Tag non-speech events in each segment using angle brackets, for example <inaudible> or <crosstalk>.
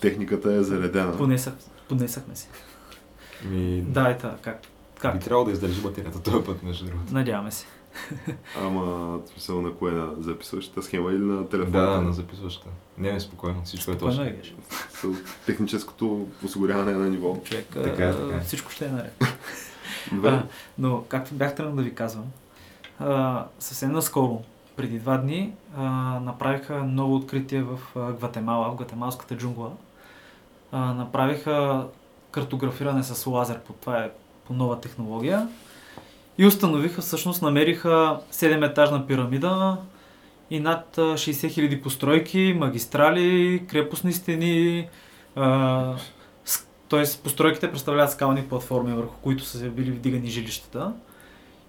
Техниката е заредена. Понесах, понесахме си. Ми, Да, и така. Как? Би Как? трябвало да издържи батерията този път, между другото. Надяваме се. Ама, смисъл на кое на записващата схема или на телефона? Да, на записващата. Не, не, спокойно, всичко е Спокойно точно. е. С Техническото осигуряване е на ниво. Човек, Така е, а, така е. всичко ще е наред. Добре. А, но, както бях тръгнал да ви казвам, а, съвсем наскоро, преди два дни, а, направиха ново откритие в а, Гватемала, в гватемалската джунгла. А, направиха картографиране с лазер, по това е по нова технология. И установиха, всъщност намериха 7-етажна пирамида и над а, 60 000 постройки, магистрали, крепостни стени, а, Тоест, постройките представляват скални платформи, върху които са били вдигани жилищата.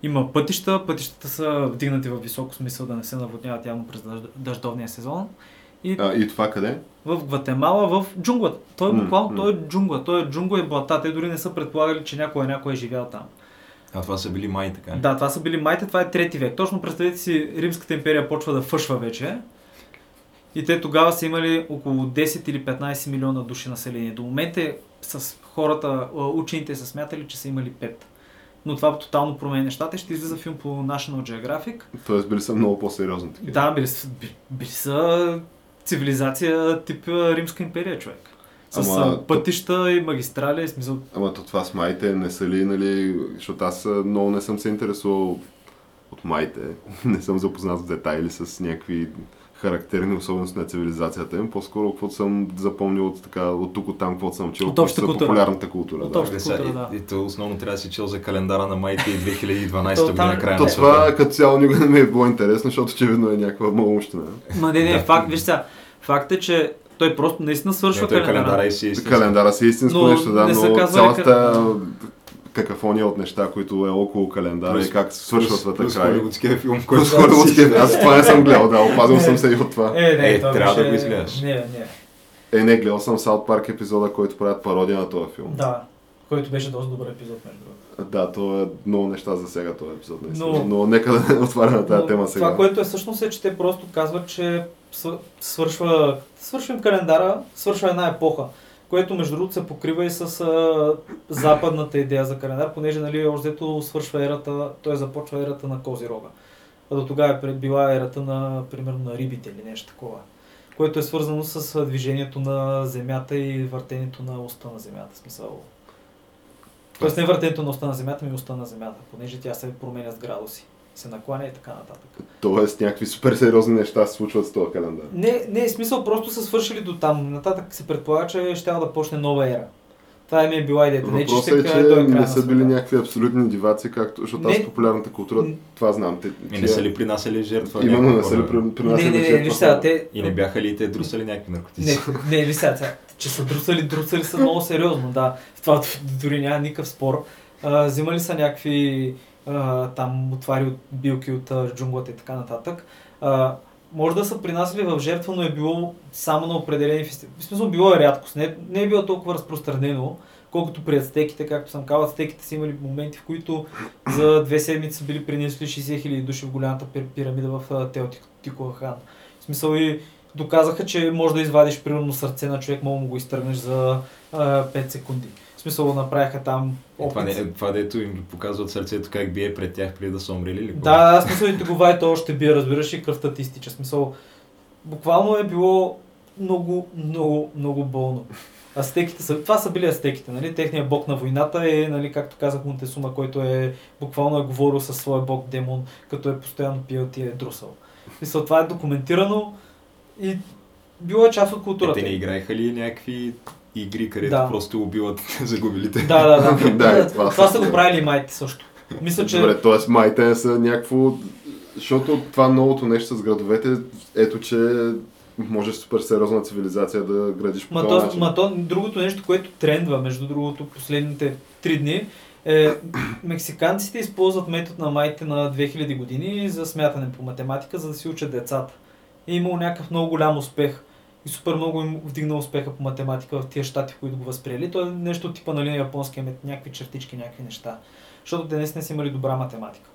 Има пътища, пътищата са вдигнати в високо смисъл да не се наводняват явно през дъжд- дъждовния сезон. И А, и това къде? в Гватемала, в джунглата. Той е буквално, той е джунгла, той е джунгла и блата. Те дори не са предполагали, че някой някой е живял там. А това са били май, така. Да, това са били майте, това е трети век. Точно представете си, Римската империя почва да фъшва вече. И те тогава са имали около 10 или 15 милиона души население. До момента с хората, учените са смятали, че са имали 5. Но това тотално променя нещата. Ще излиза филм по National Geographic. Тоест били са много по-сериозни такива. Да, били, са- би- били са цивилизация тип Римска империя, човек. С Ама, пътища и магистрали, смисъл, Ама то това с майте не са ли, нали, защото аз много не съм се интересувал от майте. <laughs> Не съм запознат в детайли с някакви характерни особености на цивилизацията им. По-скоро, каквото съм запомнил от, така, от тук, от там, каквото съм чел, От общата култура. популярната култура. От да. общата култура, да. и, и, то основно трябва да си чел за календара на майте и 2012 То година края То на това като цяло никога не ми е било интересно, защото очевидно е някаква малумщина. Ма не, не, факт, виж сега, факт е, че той просто наистина свършва Не, календара. календара и си е истински. Календара си е истинско Но нещо, да, не но казвали цялата какафония от неща, които е около календара и как свършва света плюс край. холивудския филм, който холивудския, аз това не съм гледал, да, опазил съм се и от това. Е, не, Е, това трябва да го изгледаш. Не, не. Е, не, гледал съм Саут Парк епизода, който правят пародия на този филм. Да, който беше доста добър епизод, между другото. Да, то е много неща за сега този епизод, наистина. Но- Но, нека да не отваряме тази тема сега. Това, което е всъщност е, че те просто казват, че свър- свършва, свършва им календара, свършва една епоха, което между другото се покрива и с а, западната идея за календар, понеже нали, още взето свършва ерата, т.е. започва ерата на Козирога. А до тогава е била ерата на, примерно, на рибите или нещо такова. Което е свързано с движението на Земята и въртенето на уста на Земята. Смисъл. Тоест не въртенето на уста на Земята, ми уста на Земята, понеже тя се променя с градуси. Се накланя и така нататък. Тоест, някакви супер сериозни неща се случват с този календар. Не, не, в смисъл просто са свършили до там. Нататък се предполага, че ще да почне нова ера. Това ми е била идеята. Не, че ще е, че края не са били някакви абсолютни диваци, както, защото аз Не. популярната култура това знам. Те, И не са ли принасяли жертва? Именно не са ли принасяли Не, не, не, жертва хора? те... И не бяха ли те друсали някакви наркотици? Не, не, сега, сега, че са друсали, друсали са много сериозно, да. В това дори няма никакъв спор. А, взимали са някакви а, там отвари от билки от а, джунглата и така нататък. А, може да са принасяли в жертва, но е било само на определени фестивали. В смисъл било е рядкост. Не, не е било толкова разпространено, колкото при ацтеките, както съм казал, ацтеките са имали моменти, в които за две седмици са били принесли 60 000 души в голямата пир- пирамида в Теотикуахан. В смисъл и доказаха, че може да извадиш примерно сърце на човек, мога да му го изтръгнеш за а, 5 секунди. В смисъл направиха там Е, това, не, опит. е, това дето им показват сърцето как бие пред тях преди да са умрели ли? Да, да, смисъл и те го вади, то още бие, разбираш и кръвта ти изтича. Смисъл, буквално е било много, много, много болно. Астеките са, това са били астеките, нали? Техният бог на войната е, нали, както казах Монтесума, който е буквално е говорил със своя бог демон, като е постоянно пил и е друсал. Мисъл, това е документирано и било е част от Е, културата. те не играеха ли някакви игри, където Да. просто убиват <laughs> загубилите? Да, да, да. <laughs> Да, да, и това това, са- го правили и майите също. Мисля, че... Добре, т.е. майте не са някакво... Защото това новото нещо с градовете, ето че може супер сериозна цивилизация да градиш по Ма този то, начин. ма то, другото нещо, което трендва, между другото, последните три дни, е, мексиканците използват метод на майите на 2000 години за смятане по математика, за да си учат децата. И е имало някакъв много голям успех. И супер много им вдигна успеха по математика в тия щати, които го възприели. То е нещо типа нали, на японския метод, някакви чертички, някакви неща. Защото те наистина са имали добра математика.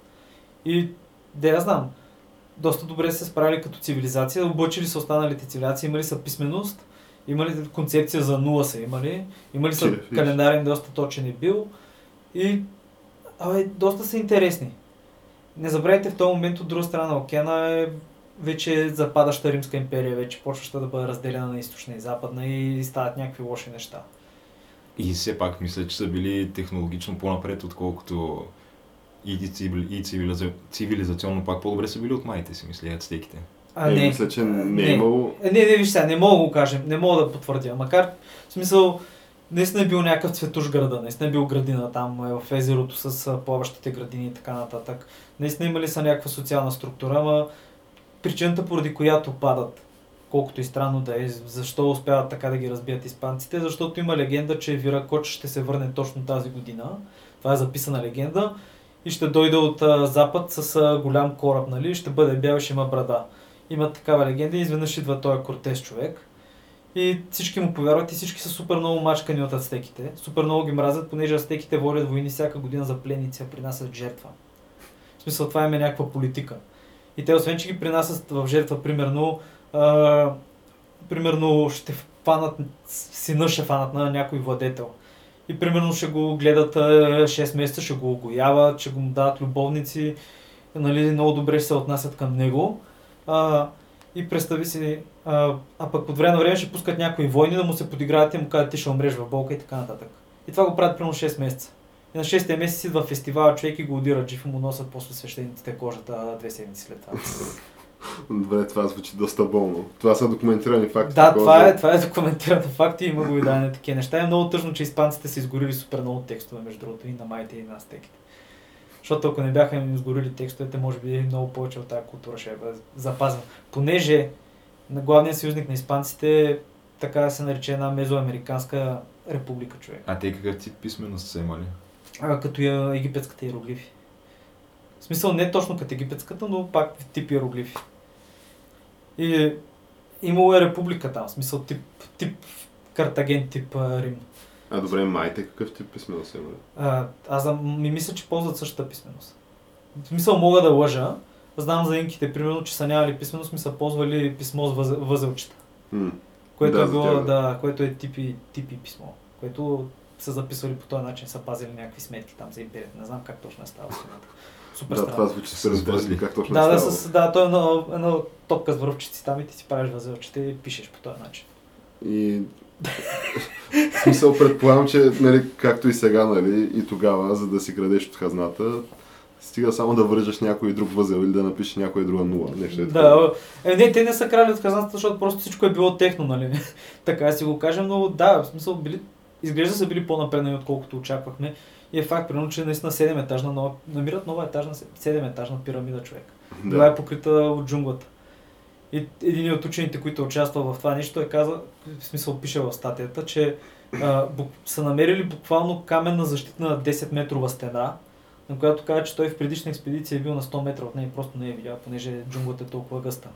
И да я знам, доста добре са се справили като цивилизация, обучили са останалите цивилизации, имали са писменост, имали концепция за нула са имали, имали са Фиш. календарен доста точен е бил и абе, доста са интересни. Не забравяйте в този момент от друга страна на океана е вече западаща Римска империя, вече почваща да бъде разделена на източна и западна и стават някакви лоши неща. И все пак мисля, че са били технологично по-напред, отколкото и, цивили, и цивилиза, цивилизационно пак по-добре са били от майите си, мисля, ацтеките. А, е, не. Мисля, че не, не. е имало... Е, Не, не, виж сега, не мога да го кажем, не мога да потвърдя. Макар, в смисъл, наистина е бил някакъв цветуш града, наистина е бил градина там е, в езерото с плаващите градини и така нататък. Наистина имали са някаква социална структура, ама причината поради която падат, колкото и странно да е, защо успяват така да ги разбият испанците, защото има легенда, че Виракоч ще се върне точно тази година. Това е записана легенда и ще дойде от а, запад с а, голям кораб, нали? Ще бъде бял ще има брада. Има такава легенда и изведнъж идва този Кортес човек. И всички му повярват и всички са супер много мачкани от ацтеките. Супер много ги мразят, понеже ацтеките водят войни всяка година за пленници, а принасят жертва. В смисъл това им е някаква политика. И те освен, че ги принасят в жертва, примерно, а, примерно ще фанат, сина ще фанат на някой владетел. И примерно ще го гледат а, 6 месеца, ще го огояват, ще го дават любовници, нали, много добре ще се отнасят към него. А, и представи си, а, а пък от време на време ще пускат някои войни да му се подиграват и му кажат ти ще умреш в болка и така нататък. И това го правят примерно 6 месеца. И на 6 месец идва фестивал, човек и го удират жив и му носят после свещениците кожата две седмици след това. Добре, това звучи доста болно. Това са документирани факти. Да, това за- е, това е документирано факт и има го и да на такива неща. Е много тъжно, че испанците са изгорили супер много текстове, между другото, и на майте, и на астеките. Защото ако не бяха им изгорили текстовете, може би много повече от тази култура ще бъде запазена. Понеже на главният съюзник на испанците така се нарече една мезоамериканска република човек. А те какъв тип писменост са имали? А, като я египетската иероглифи. В смисъл не точно като египетската, но пак тип иероглифи. И имало е република там, в смисъл тип, тип Картаген, тип а, Рим. А добре, майте какъв тип писмено са имали? А, аз ми мисля, че ползват същата писменост. В смисъл мога да лъжа. Знам за инките, примерно, че са нямали писменост, ми са ползвали писмо с възел- възелчета. М. Което Да, е било, да, което е типи, типи писмо. Което са записвали по този начин, са пазили някакви сметки там за империята. Не знам как точно е ставало с имената. Супер Да, странно. това звучи супер С интересно възли. как точно Да, е да, с, да, той е една, една топка с връвчици там и ти си правиш възелчета и пишеш по този начин. И в смисъл предполагам, че нали, както и сега, нали, и тогава, за да си градеш от хазната, стига само да вържеш някой друг възел или да напишеш някоя друга нула. Нещо е. Да, е, не, те не са крали от хазната, защото просто всичко е било техно, нали? <laughs> така да си го кажем, но да, в смисъл били, изглежда са били по-напреднали, отколкото очаквахме. И е факт, примерно, че наистина 7 етажна, нова, намират нова етажна, 7 етажна пирамида човек. Била е покрита от джунглата. И един от учените, които е участвал в това нещо, е казал, в смисъл пише в статията, че а, бук, са намерили буквално каменна защитна 10 метрова стена, на която казва, че той в предишна експедиция е бил на 100 метра от нея и просто не е видял, понеже джунглата е толкова гъста.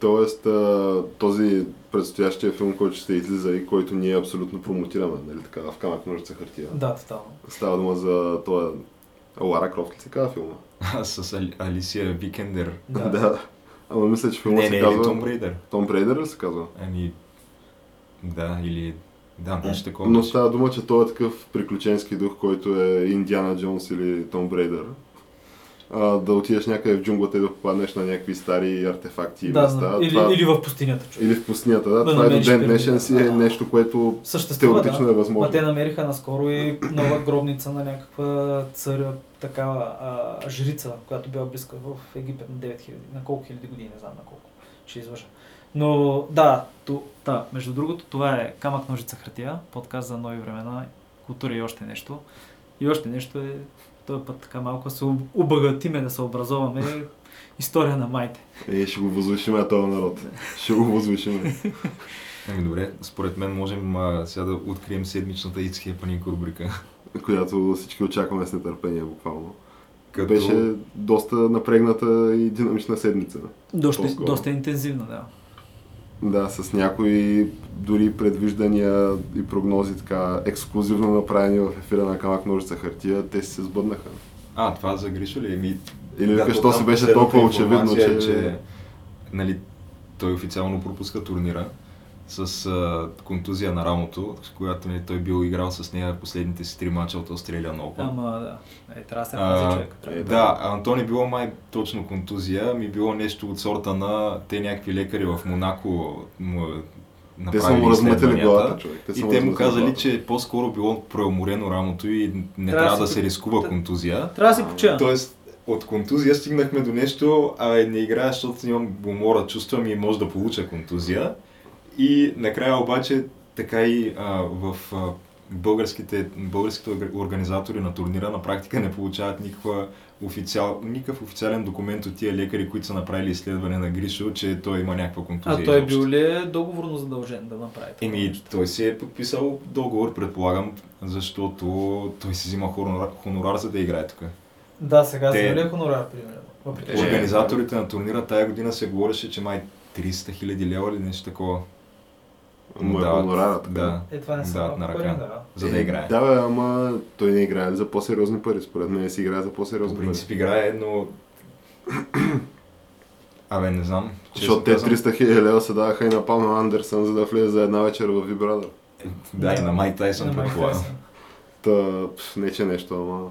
Тоест, а, този предстоящия филм, който ще излиза и който ние абсолютно промотираме, нали така, в камък ножица хартия. Да, тотално. Става дума за това Лара Крофт ли се казва филма? <laughs> с Али- Алисия Викендер. Да. <laughs> да. Ама мисля, че филма Не, се не, казва... или Том Брейдър. Том Брейдър ли се казва? Ами, да, или... Да, нещо такова. Но става дума, че той е такъв приключенски дух, който е Индиана Джонс или Том Брейдър. А, да отидеш някъде в джунглата и да попаднеш на някакви стари артефакти и Да, места. или, това... или в пустинята, човек. или в пустинята, да. Да това е до ден днешен си е нещо, което Съществува, теоретично да. е възможно. Ма те намериха наскоро и нова гробница на някаква царя, такава а, жрица, която била близка в Египет на 9000, на колко хиляди години, не знам на колко, ще излъжа. Но да, то, да, между другото, това е Камък, ножица, хартия, подкаст за нови времена, култура и още нещо. И още нещо е този път така малко се обогатиме да се образоваме. История на майте. Е, ще го възвишим този народ. Ще го възвишим. Ами добре, според мен можем а, сега да открием седмичната It's Happening рубрика. Която всички очакваме с нетърпение буквално. Като... Беше доста напрегната и динамична седмица. Доста, доста интензивна, да. Да, с някои дори предвиждания и прогнози така ексклюзивно направени в ефира на Камак Ножица хартия, те си се сбъднаха. А, това за Гришо ли? Еми, Или да, там си беше толкова очевидно, че... че нали, той официално пропуска турнира с а, контузия на рамото, с която нали, той бил играл с нея последните си три мача от Australian Open. Ама да. Е, трябва да се пази човек. Трябва е, да- Антони било май точно контузия, ми било нещо от сорта на те някакви лекари в Монако му е Те са му размътили главата, човек. И са те му казали, главата. че по-скоро било преуморено рамото и не Трябва трябва, да да се- се рискува да- контузия. Трябва да си почина. Тоест, от контузия стигнахме до нещо, а не играя, защото имам умора, чувствам и може да получа контузия. И накрая обаче така и а, в а, българските, българските орга- организатори на турнира на практика не получават никаква официал, никакъв официален документ от тия лекари, които са направили изследване на Гришо, че той има някаква контузия. А той изобщо. бил ли е договорно задължен да направи това? Еми, той си е подписал договор, предполагам, защото той си взима хонорар, хонорар за да играе тук. Да, сега Те- Те... ли е хонорар, примерно? Въпреки, Е. Организаторите на турнира тая година се говореше, че май 300 хиляди лева или нещо такова. Му е дават. хонорара, така. Да, Е, това не са дават малко на ръка, да. за да Е, играе. Да, бе, ама той не играе за по-сериозни пари. Според мен си играе за По по-сериозни пари. принцип играе, но... <clears throat> Абе, не знам. Защото те казвам. 300 хиляди лева се даваха и на Палма Андерсън, за да влезе за една вечер в Вибрадър. Да, и на Май Тайсън предполагам. Та, не че нещо, ама...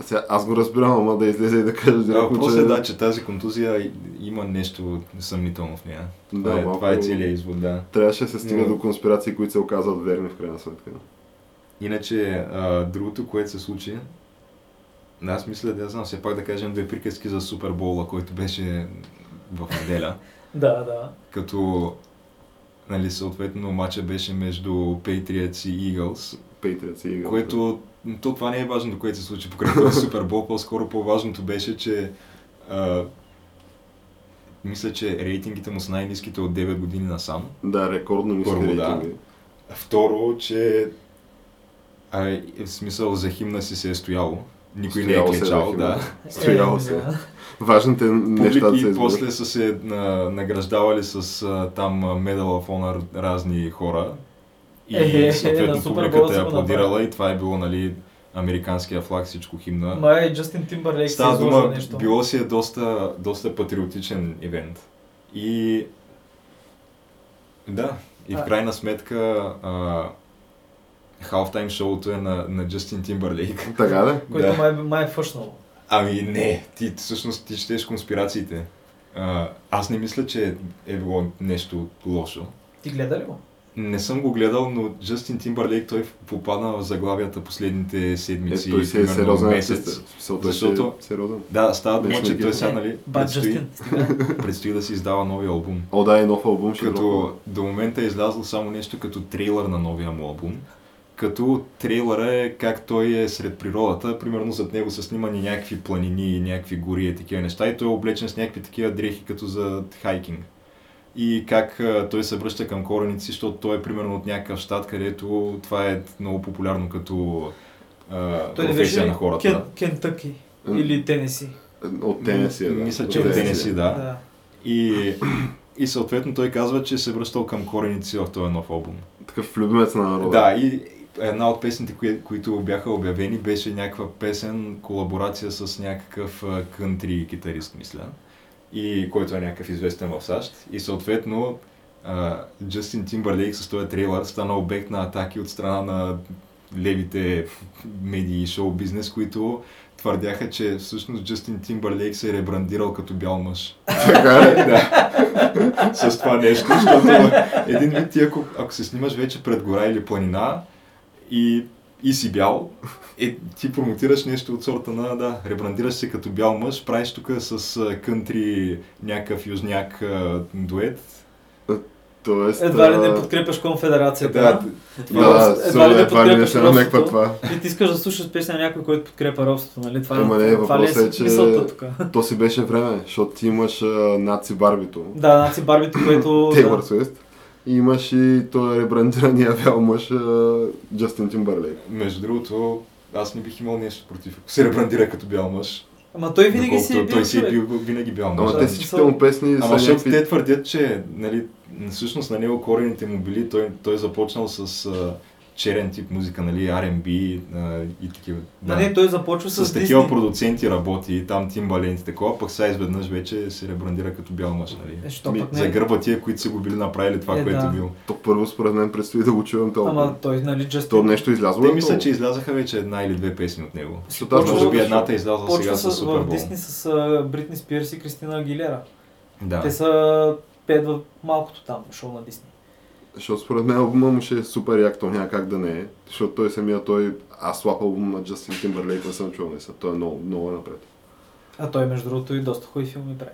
Сега, аз го разбирам, ама да излезе и да каже А, директно, после че... да, че тази контузия има нещо съмнително в нея. Да, това, е, малко- това е целият извод, да. Трябваше да се стига Но- до конспирации, които се оказват верни в крайна сметка. Иначе, а, другото, което се случи, да, аз мисля, да знам, все пак да кажем две приказки за Супербола, който беше в неделя. <laughs> Да, да. като нали, съответно матча беше между Patriots и Eagles, Patriots и Eagles. което то това не е важното, което се случи покрай този <laughs> Супербол, по-скоро по-важното беше, че а, мисля, че рейтингите му са най-низките от 9 години насам. Да, рекордно ниски Първо, да. рейтинги. Второ, че а, е, в смисъл за химна си се е стояло. Никой Стояло не е клечал, да. <laughs> Стояло Е, се. да. Важните неща да се изберат. после са се на, награждавали с а, там а, Medal of Honor разни хора. И Е, е, съответно на Супер Боул публиката е аплодирала и това е било нали, американския флаг, всичко химна. Май Джастин Тимбърлейк се дума, нещо. било си е доста, доста патриотичен ивент. И да, и в крайна сметка а, халфтайм шоуто е на, на Джастин Тимбърлейк. <laughs> Така да? Който Да. май, май е фъшнал. Ами не, ти всъщност ти четеш конспирациите. А, аз не мисля, че е било нещо лошо. Ти гледа ли го? Не съм го гледал, но Джастин Тимбърлейк той попадна в заглавията последните Е, седмици, той си е примерно сериозен месец. той си Защото- е сериозен. Да, става дума, че той сега, Е, нали, предстои, <laughs> предстои да си издава новия албум. О, да, и нов албум ще Като дропва. до момента е излязло само нещо като трейлър на новия му албум. Като трейлъра е как той е сред природата, примерно зад него са снимани някакви планини, някакви гори и такива неща и той е облечен с някакви такива дрехи като за хайкинг. И как той се връща към корените си, защото той е примерно от някакъв щат, където това е много популярно като а, Той беше професия ли на хората. Кен, Кентъки или Тенеси. От Тенеси, да. Мисля, че от Тенеси е. Тенеси, да. да. И, и съответно той казва, че се връщал към корените си в този нов албум. Такъв любимец на народа. Да, и една от песните, кои, които бяха обявени, беше някаква песен, колаборация с някакъв кънтри китарист, мисля. И който е някакъв известен в САЩ. И съответно Джастин Тимбърлейк с този трейлър стана обект на атаки от страна на левите медии и шоу бизнес, които твърдяха, че всъщност Джастин Тимбърлейк се е ребрандирал като бял мъж. Така е. <laughs> да. С това нещо, защото един вид ти, ако, ако се снимаш вече пред гора или планина и, и си бял, е, ти промотираш нещо от сорта на, да, ребрандираш се като бял мъж, правиш тук с кънтри някакъв южняк дует Тоест, Едва ли не подкрепяш конфедерацията. Да, Да, да, едва ли не едва ли не подкрепяш се намеква робството. това. И ти искаш да слушаш песня на някой, който подкрепа робството, нали? Това, Ема не, това ли въпросът е, че-? То си беше време, защото ти имаш наци Барбито, Да, наци Барбито, което... Тейлър да. Суист, и имаш и той ребрандирания бял мъж Джастин Тимбърлейк. Между другото, аз не бих имал нещо против, ако се ребрандира като бял мъж. Ама той винаги си е бил Той си е бил винаги бял мъж. Ама да, те всичките му песни Ама са защото някакви... те твърдят, че нали, всъщност на него корените му били, той, той започнал с черен тип музика, нали, R&B а, и такива. Да. Не, той започва с, с такива Дисни. продуценти работи, там Timbaland и такова, пък сега изведнъж вече се ребрандира като бял мъж, нали? Е, що Ми, не? Загърба тия, които са го били направили това, Е, което да. е бил. То първо според мен предстои да го чуем толкова. Ама той, нали, Джастин... То нещо излязло Те ли мисля, че излязаха вече една или две песни от него. Почва- Може би едната е излязла сега с с, в Супербол. Дисни с Бритни Спирс и Кристина Агилера. Да. Те са пет в малкото там, шоу на Дисни. Защото според мен албума му ще е супер як, то няма как да не е. Защото той самия, той... Аз слаб албум на Джастин Тимбърлейк не съм чувал, не съм. Той е много, много напред. А той, между другото, и доста хубави филми прави.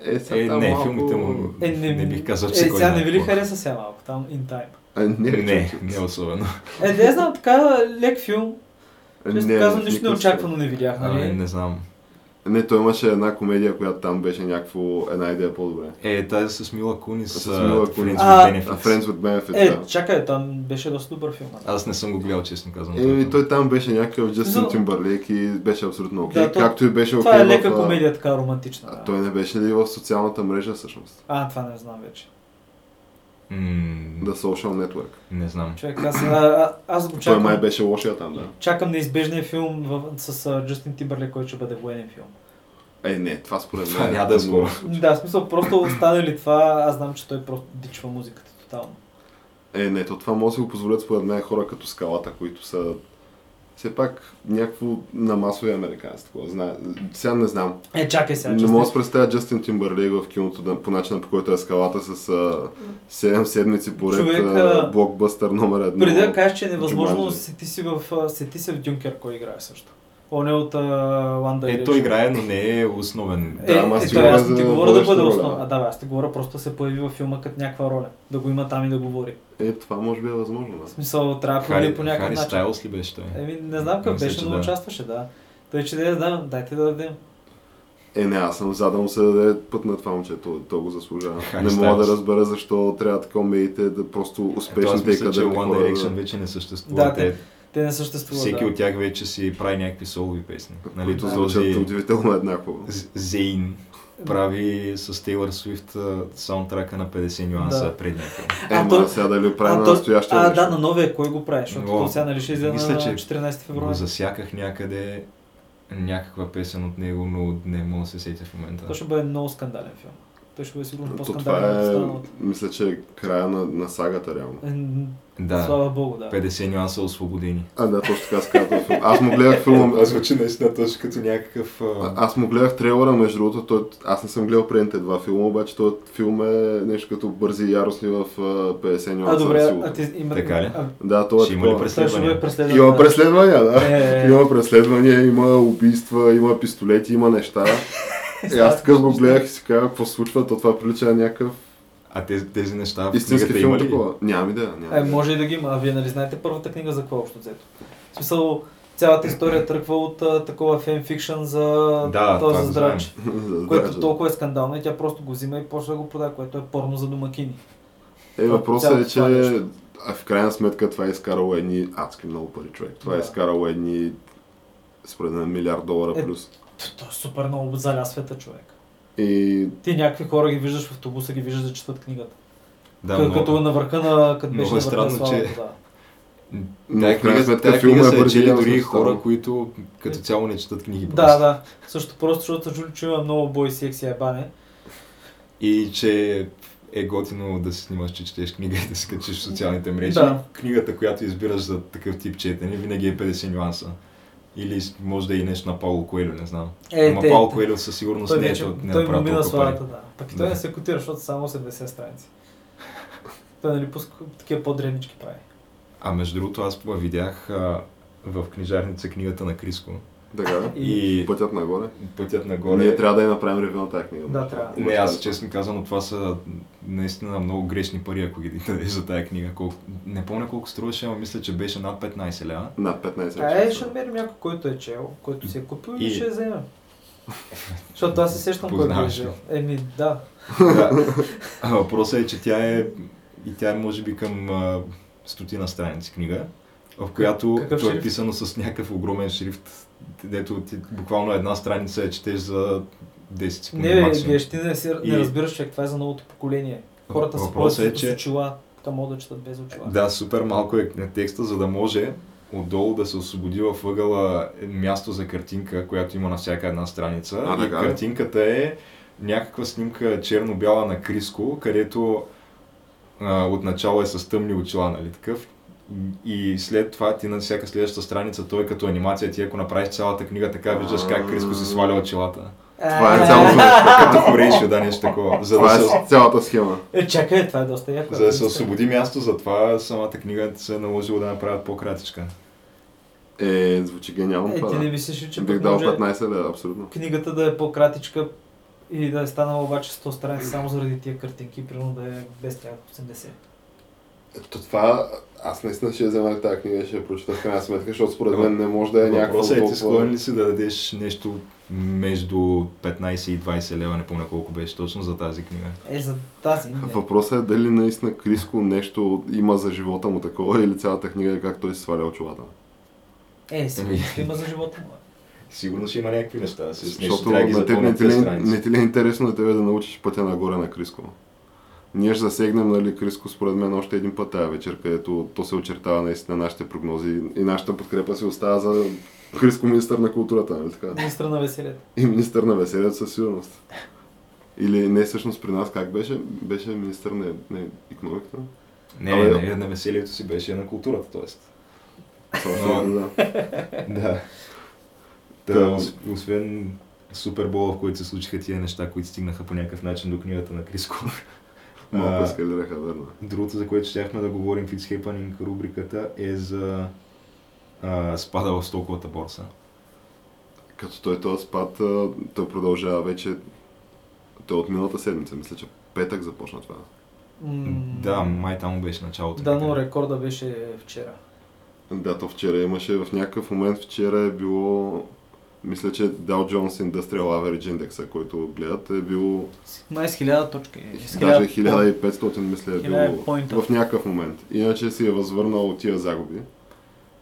Е, сега Е, там не, малко... филмите му Е, не, бих казал, е, че кой сега не ви ли хареса сега малко там, In Time? А, не, Не, че- не особено. Е, не знам, така лек филм. Е, Често не, казвам, нищо никакъв неочаквано не видях, А, нали? не знам. Не, той имаше една комедия, която там беше някакво, една идея по-добре. Е, тази с Мила Кунис, С Мила Friends Кунис. with А, Benefits. А Friends with Benefits, Е, да. чакай, там беше доста добър филм. нали? Аз не съм го гледал, честно казвам. Еми, той там беше някакъв Джастин Смисъл- Тимбърлейк и беше абсолютно окей. Да, то- Както и беше окей Това е в, лека а, комедия, така романтична. А да. той не беше ли в социалната мрежа всъщност? А, това не знам вече. М, The Social Network. Не знам. Човек, аз, а, аз го Той чакам. май беше лошия там, да. Чакам неизбежния филм в, с Джастин Тибърле, който ще бъде военен филм. Е, не, това според мен. Това няма да е скоро. Да, смисъл, просто остане ли това, аз знам, че той просто дичва музиката тотално. Е, не, то това може да си го позволят според мен хора като скалата, които са все пак някакво на масови американци. такова. Сега не знам. Е, чакай сега. Не мога да си представя Джастин Тимбърлейк в киното да, по начина по който е скалата с а, 7 седмици поред Човек, а, блокбъстър номер едно. Преди да кажеш, че е невъзможно, Джуманджи. сети си в, сети се в Дюнкер, кой играе също. Он е от One Direction. Е, той играе, но не е основен. Е, Да, ама е, аз е, аз ти говоря да бъде основа. А, да, аз ти говоря просто да се появи във филма като някаква роля. Да го има там и да говори. Е, това може би е възможно. В Да. смисъл, трябва да Хари, по някакъв Хари начин. Стайлс ли беше той? Еми, не знам какъв Мисля, беше, но да. участваше, да. Той че да, да, дайте да дадем. Е, не, аз съм за да му се даде път на това момче, то, то го заслужава. Не мога да разбера защо трябва така медиите да просто успешните и мисля, че One Direction да... вече не съществува. Да, Те, Те не съществуват. всеки да. от тях вече си прави някакви солови песни. Нали, този звучат удивително еднакво. З- Зейн прави с Тейлър Свифт саундтрака на 50 нюанса Да. предния филм. Е, А, ма то- сега дали прави на то- настоящия а да, на новия кой го прави, защото сега нали ще излезе на че 14 Го февруари. засяках някъде някаква песен от него, но не мога да се сетя в момента. То ще бъде много скандален филм. Той ще бъде сигурно по-скандален е, мисля, че е края на, на сагата реално. Е, Да, Слава богу, да. 50 нюанса освободени. А, да, точно така се казва филм. Аз му гледах филма, <laughs> Аз звучи наистина точно като някакъв... А- Аз му гледах трейлера, между другото, той, аз не съм гледал предните два филма, обаче този филм е нещо като бързи и яростни в а, 50 А, нюанса. на добре, а ти има... Така ли? А, Да, това е Ще има ли преследвания? преследван. Има да. преследвания, да. Е, е. Има преследвания, има убийства, има пистолети, има неща. И аз така го гледах и си казах, какво случва, то това прилича на някакъв А тези, тези неща в истински книгата филм има ли? такова. Нямам идея. Нямам Е, може и да ги има. А вие нали знаете първата книга за какво е общо взето? В смисъл, цялата история тръгва от а, такова фенфикшн за Да, този здрач. <laughs> За Което толкова е скандално и тя просто го взима и почва да го продава, което е порно за домакини. Е, въпросът е, че а в крайна сметка това е изкарало едни адски много пари човек. Това е Да. изкарало едни според мен милиард долара Е, плюс. То е супер много заля света човек. И Ти някакви хора ги виждаш в автобуса, ги виждаш да четат книгата. Да, Като- много. като на върха на... Като много беше е на върха на странно, славата, че- да. но Тая в крайна книга, сметка тая филма книга е чели дори хора, които като цяло не четат книги. Да, просто. да. Също просто, защото чули, че има много бой, секси и ебане. И че е готино да се снимаш, че четеш книга и да се качиш в социалните мрежи. Да. Книгата, която избираш за такъв тип четене, винаги е 50 нюанса. Или може да е и нещо на Пауло Коелho, не знам. Е, Ама те- Пауло Коелho със сигурност Той не е, вече, то- не е той мина толкова славата, да. Пък и той Да. не се котира, защото само 80 страници. <laughs> Той нали пуска такива по-древнички прави. А между другото, аз видях а, в книжарница книгата на Криско. Така, И- пътят нагоре. Пътят нагоре. Ние трябва да я направим ревю на тази книга. Да, трябва. Не, аз честно казано, това са наистина много грешни пари, ако ги <laughs> дадеш за тази книга. Колко... Не помня колко струваше, ама мисля, че беше над 15 лева. Над 15 А е, ще намерим някой, който е чел, който си е купил и, И- ще я вземем. Защото аз се сещам кой е взел. Еми, да. да. А въпросът е, че тя е и тя е може би към а, стотина страници книга, в която Какъв то е шрифт? писано с някакъв огромен шрифт, дето ти буквално една страница я четеш за 10 секунди Не, максимум. геш, ти не, си, И- не разбираш, че това е за новото поколение. Хората са просто е, с че- очила, така могат да четат без очила. Да, супер малко е на текста, за да може отдолу да се освободи във ъгъла място за картинка, която има на всяка една страница. А, и картинката е някаква снимка черно-бяла на Криско, където а, отначало е с тъмни очила, нали такъв. И след това ти на всяка следваща страница, той като анимация, ти ако направиш цялата книга така, виждаш как Криско си сваля очилата. Това е цялото. Като хорейшо, да, нещо такова. За да, Това се, е цялата схема. Е, чакай, това е доста яко. за да се освободи място, затова самата книга се е наложила да направят по-кратичка. Е, звучи гениално Е, ти да. не мислиш ли, че Бих дал може 15 лева, абсолютно. книгата да е по-кратичка и да е станала обаче 100 страници само заради тия картинки, примерно да е без тях 80. Ето това, аз наистина ще взема тази книга и ще я прочита в крайна сметка, защото според мен не може да е някакво Въпросът е, ти склонен ли си да дадеш нещо между 15 и 20 лева, не помня колко беше точно за тази книга. Е, за тази. Не. Въпросът е дали наистина Криско нещо има за живота му такова или цялата книга е как той си сваля очилата. Е, сигурно Еми. ще има за живота му. Сигурно ще има някакви неща. С нещо Защото теб не ти ли е интересно на тебе да научиш пътя нагоре на Криско? Ние ще засегнем нали, Криско според мен още един път тази вечер, където то се очертава наистина нашите прогнози и нашата подкрепа си остава за Криско министър на културата, нали така? Министра на веселието. И министър на веселието със сигурност. Или не всъщност при нас как беше? Беше министър на, на економиката? Не, Абе, не, на веселието си беше на културата, т.е. Да. <laughs> Да. Та- Та, ос- освен Супербола, в който се случиха тия неща, които стигнаха по някакъв начин до книгата на Криско. Малко ескалираха, верно. Другото, за което щяхме да говорим в It's Happening рубриката е за а, спада в стоковата борса. Като той този спад, той продължава вече... Той е от миналата седмица, мисля, че петък започна това. Да, май там беше началото. Да, но рекорда беше вчера. Да, то вчера имаше, в някакъв момент вчера е било, мисля, че Dow Jones Industrial Average Index, който гледат, е бил Май с 1000 точки. С даже 1000 1500, мисля, е 1000 било в някакъв момент. Иначе си е възвърнал от тия загуби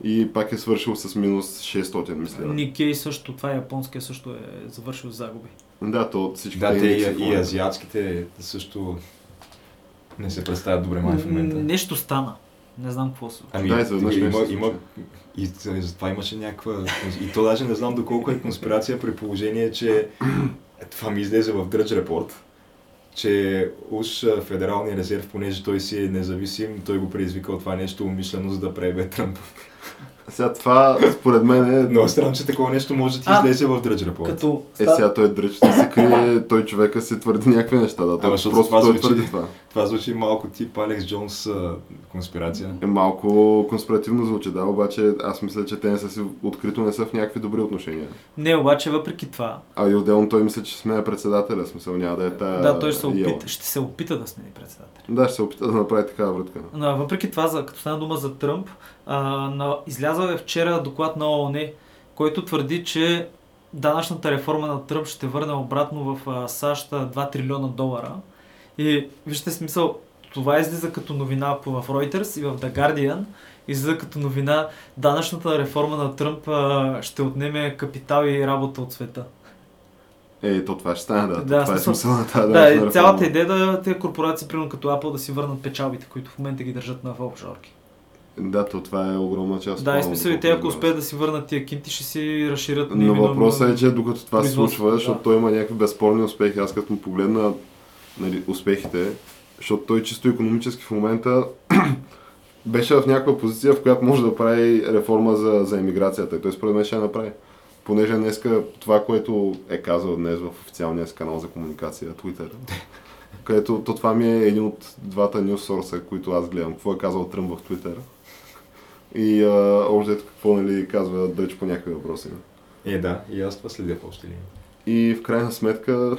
и пак е свършил с минус 600, мисля. Никей също, това е японския също е завършил с загуби. Да, то от всички Да, те и, и азиатските също не се представят добре май в момента. Нещо стана. Не знам какво се. Ами, Да, изведнъж има, се има, и за- затова имаше някаква... И то даже не знам доколко е конспирация при положение, че това ми излезе в Drudge Report, че уж а, Федералния резерв, понеже той си е независим, той го предизвикал това нещо умишлено, за да преебе Тръмп. Сега това, според мен е... Но е странно, че такова нещо може да ти А, излезе в Drudge Report. Като Е, сега той дръч да се крие, той човека си твърди някакви неща, да. Той, защото просто това той твърди това. Това звучи малко тип Алекс Джонс конспирация. Е малко конспиративно звучи, да, обаче аз мисля, че те не са си, открито не са в някакви добри отношения. Не, обаче въпреки това, А и отделно той мисля, че сме председателя, смисъл няма да е тая... да, той ще се, опита, ще се опита да смени председател. Да, ще се опита да направи такава врътка. Но въпреки това, за, като стана дума за Тръмп, а, на, излязъл е вчера доклад на ООН, който твърди, че данъчната реформа на Тръмп ще върне обратно в а, САЩ 2 трилиона долара. И вижте смисъл, това излиза като новина в Reuters и в The Guardian. Излиза като новина, данъчната реформа на Тръмп а, ще отнеме капитал и работа от света. Е, то това ще стане, да. Да, това е смисъл- смисъл на тази Да, и цялата реформа. идея да тези корпорации, примерно като Apple, да си върнат печалбите, които в момента ги държат на офшорки. Да, то това е огромна част. Да, и смисъл и те, ако успеят да си върнат тия кинти, ще си разширят Но въпросът е, че докато това се случва, да. защото той има някакви безспорни успехи, аз като му погледна нали, успехите, защото той чисто економически в момента <clears throat> беше в някаква позиция, в която може да прави реформа за, за емиграцията. И той според мен ще я направи. Понеже днеска това, което е казал днес в официалния си канал за комуникация, Twitter, <laughs> където то това ми е един от двата news сорса, които аз гледам. Какво е казал Тръмп в Twitter. И а, още какво нали, казва Дъч по някакви въпроси. Е, да, и аз това следя линии. И в крайна сметка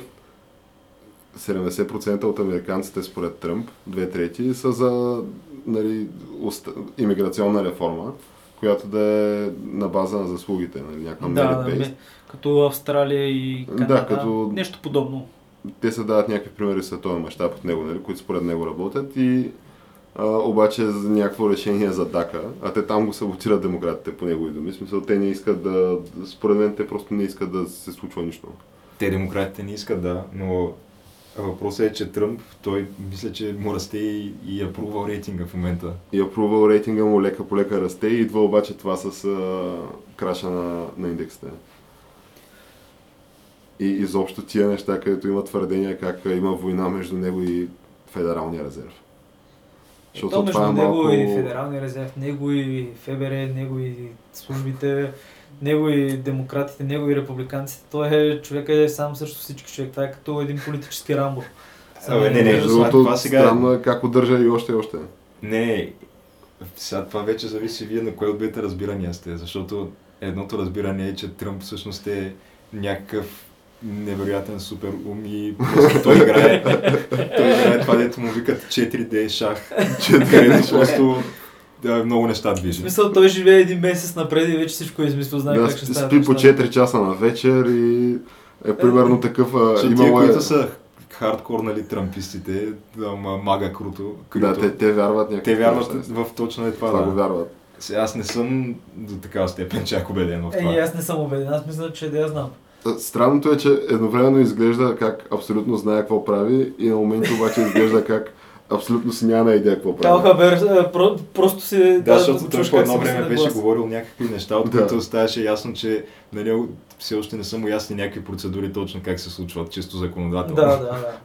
70% от американците според Тръмп, две трети, са за нали, уста, иммиграционна реформа, която да е на база на заслугите, нали, някаква Да, да, ме- като Австралия и Да, Канада. като- Нещо подобно. Те се дават някакви примери в световен мащаб от него, нали, които според него работят и а, обаче за някакво решение за Дака, а те там го саботират демократите по негови думи. Смисъл, те не искат да, според мен те просто не искат да се случва нищо. Те демократите не искат, да, но въпросът е, че Тръмп, той мисля, че му расте и, и апрувал рейтинга в момента. И апрувал рейтинга му лека по лека расте и идва обаче това с а, краша на, на индексите. И изобщо тия неща, където има твърдения как има война между него и Федералния резерв. Защото То между това е него малко... и Федералния резерв, него и ФБР, него и службите, него и демократите, него и републиканците. Той е човек е сам също всички човек. Това е като един политически рамбо. Абе, не, не, това- другото, това сега е как удържа и още и още. Не, сега това вече зависи вие на кое от двете разбирания сте, защото едното разбиране е, че Тръмп всъщност е някакъв невероятен супер ум и просто той играе, <laughs> той играе това, дето му викат 4D шах, <laughs> където просто да, много неща В движи. смисъл, той живее един месец напред и вече всичко е измислил, знае Да, как ще става. спи по 4 часа на вечер и е примерно такъв... а, Защото тия, Имало е... които са хардкор, нали, трампистите, мага круто, Да, круто. те, те вярват някакви те вярват неща. в точно е това, Това да. го вярват. Сега аз не съм до такава степен чак убеден в това. Е, аз не съм убеден, аз мисля, че да я знам. Странното е, че едновременно изглежда как абсолютно знае какво прави и на моменти обаче изглежда как абсолютно си няма идея какво прави. Хабер е, про, просто си... Да, защото го той по едно се време беше глас. говорил някакви неща, от Да. които ставаше ясно, че на него все още не са му ясни някакви процедури точно как се случват, чисто законодателно. Да, да, да.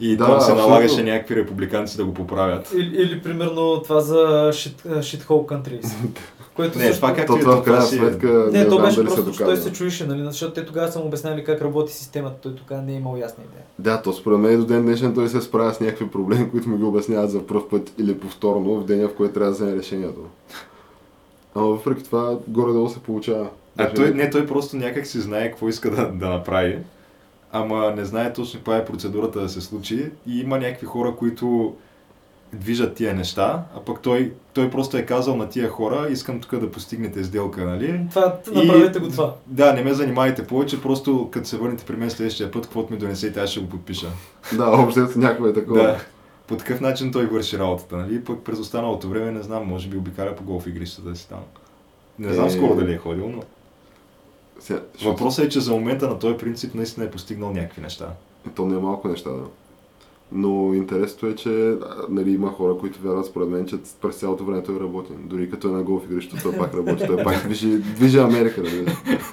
И Да, там се абсолютно. налагаше някакви републиканци да го поправят. Или, или примерно това за shit, shithole countries. <laughs> което Не, също... това как- То Както и това в крайна е. сметка не, Не, то знам беше дали се просто, че той се чуеше, нали, защото те тогава са му обясняли как работи системата, той тогава не е имал ясна идея. Да, то според мен до ден днешен той се справя с някакви проблеми, които му ги обясняват за първ път или повторно в деня, в който трябва да вземе решението. Ама въпреки това, горе-долу се получава. А той, не, той просто някак си знае какво иска да, да направи, ама не знае точно каква е процедурата да се случи и има някакви хора, които движат тия неща, а пък той, той просто е казал на тия хора, искам тук да постигнете сделка, нали? Това, направете го това. Да, не ме занимайте повече, просто като се върнете при мен следващия път, каквото ми донесете, аз ще го подпиша. Да, общо някакво е такова. Да. По такъв начин той върши работата, нали? Пък през останалото време не знам, може би обикаля по голф игрищата си там. Не знам Е. скоро дали е ходил, но Сега, въпросът е, че за момента на този принцип наистина е постигнал някакви неща. То не е малко неща, да. Но интересното е, че нали, има хора, които вярват според мен, че през цялото време той работи. Дори като е на голф игрището, той пак работи. Той пак движи, движи Америка, нали?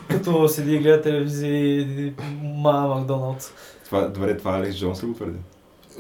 Като седи и гледа телевизия и ма Макдоналдс. Това, добре, това Алекс Джонс ли го твърди?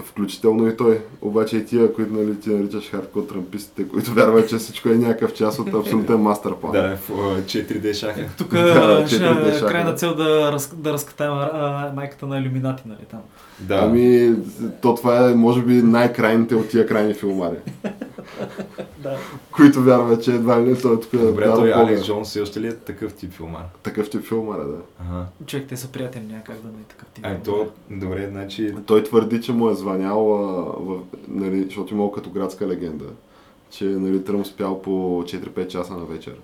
Включително и той. Обаче и тия, които нали, ти наричаш хардкор трампистите, които вярват, че всичко е някакъв част от абсолютен мастер план. Да, в а, 4D шаха. Тук <laughs> Да, ще е крайна цел да, раз, да разкатаем а, майката на иллюминати, нали там. Да. Ами, то това е, може би, най-крайните от тия крайни филмари, <laughs> <laughs> Да. които вярват, че едва ли не той тук Добре, дава той. Алекс Джонс все още ли е такъв тип филмар? Такъв тип филмари, да. Ага. Човек, те са приятели, някак да не е такъв тип. Ами то, добре, значи... Той твърди, че му е звънял, а, в, нали, защото имал като градска легенда, че нали, Тръмп спял по 4-5 часа на вечер.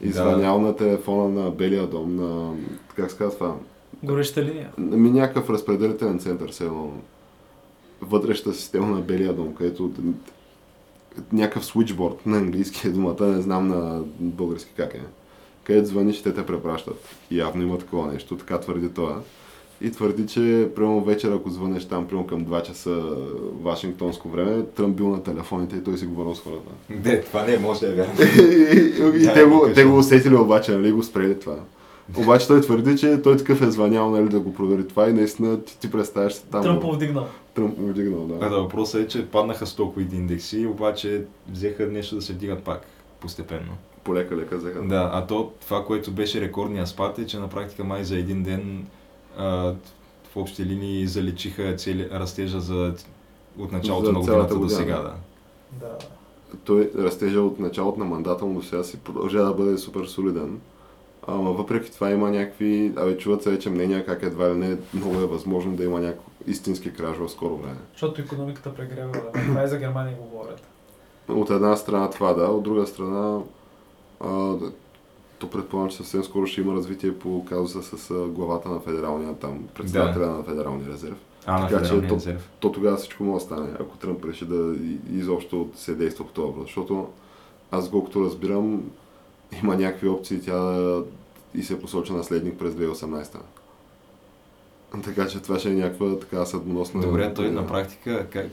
И Да. звънял на телефона на Белия дом, на, как се казва това, Гореща линия. Ми някакъв разпределителен център, все едно вътрешната система на Белия дом, където някакъв switchboard на английски е думата, не знам на български как е. Където звъниш, те те препращат. И явно има такова нещо, така твърди това. И твърди, че примерно вечер, ако звънеш там, примерно към 2 часа Вашингтонско време, Тръмп бил на телефоните и той си говорил с хората. Не, това не може да е вярно. <laughs> и и Да, те, го, кажи. те го усетили обаче, нали, го спрели това. Обаче той твърди, че той такъв е звънял, нали, да го провери това и наистина ти, ти представяш се там. Тръмп в- му вдигнал. Тръмп му вдигнал, А да. да, въпросът е, че паднаха стоковите индекси, обаче взеха нещо да се вдигат пак постепенно. Полека лека взеха. Да, а то това, което беше рекордния спад е, че на практика май за един ден а, в общи линии заличиха цели, растежа за, от началото За на годината до сега. да. Да. Да. Той растежа от началото на мандата му до сега си продължава да бъде супер солиден. Ама въпреки това има някакви, абе чуват се вече мнения как едва ли не много е възможно да има някакво истински краж в скоро време. Защото економиката прегрява. Да. Това и за Германия говорят. От една страна това да, от друга страна а, то предполагам, че съвсем скоро ще има развитие по казуса с главата на федералния там, председателя на федералния резерв. А, Така че федералния то- резерв. То тогава всичко може да стане, ако Тръмп реши да изобщо се действа по този въпрос. Защото аз колкото разбирам, има някакви опции тя да и се посоча наследник през 2018. Така че това ще е някаква така съдбоносна... Добре, той на практика как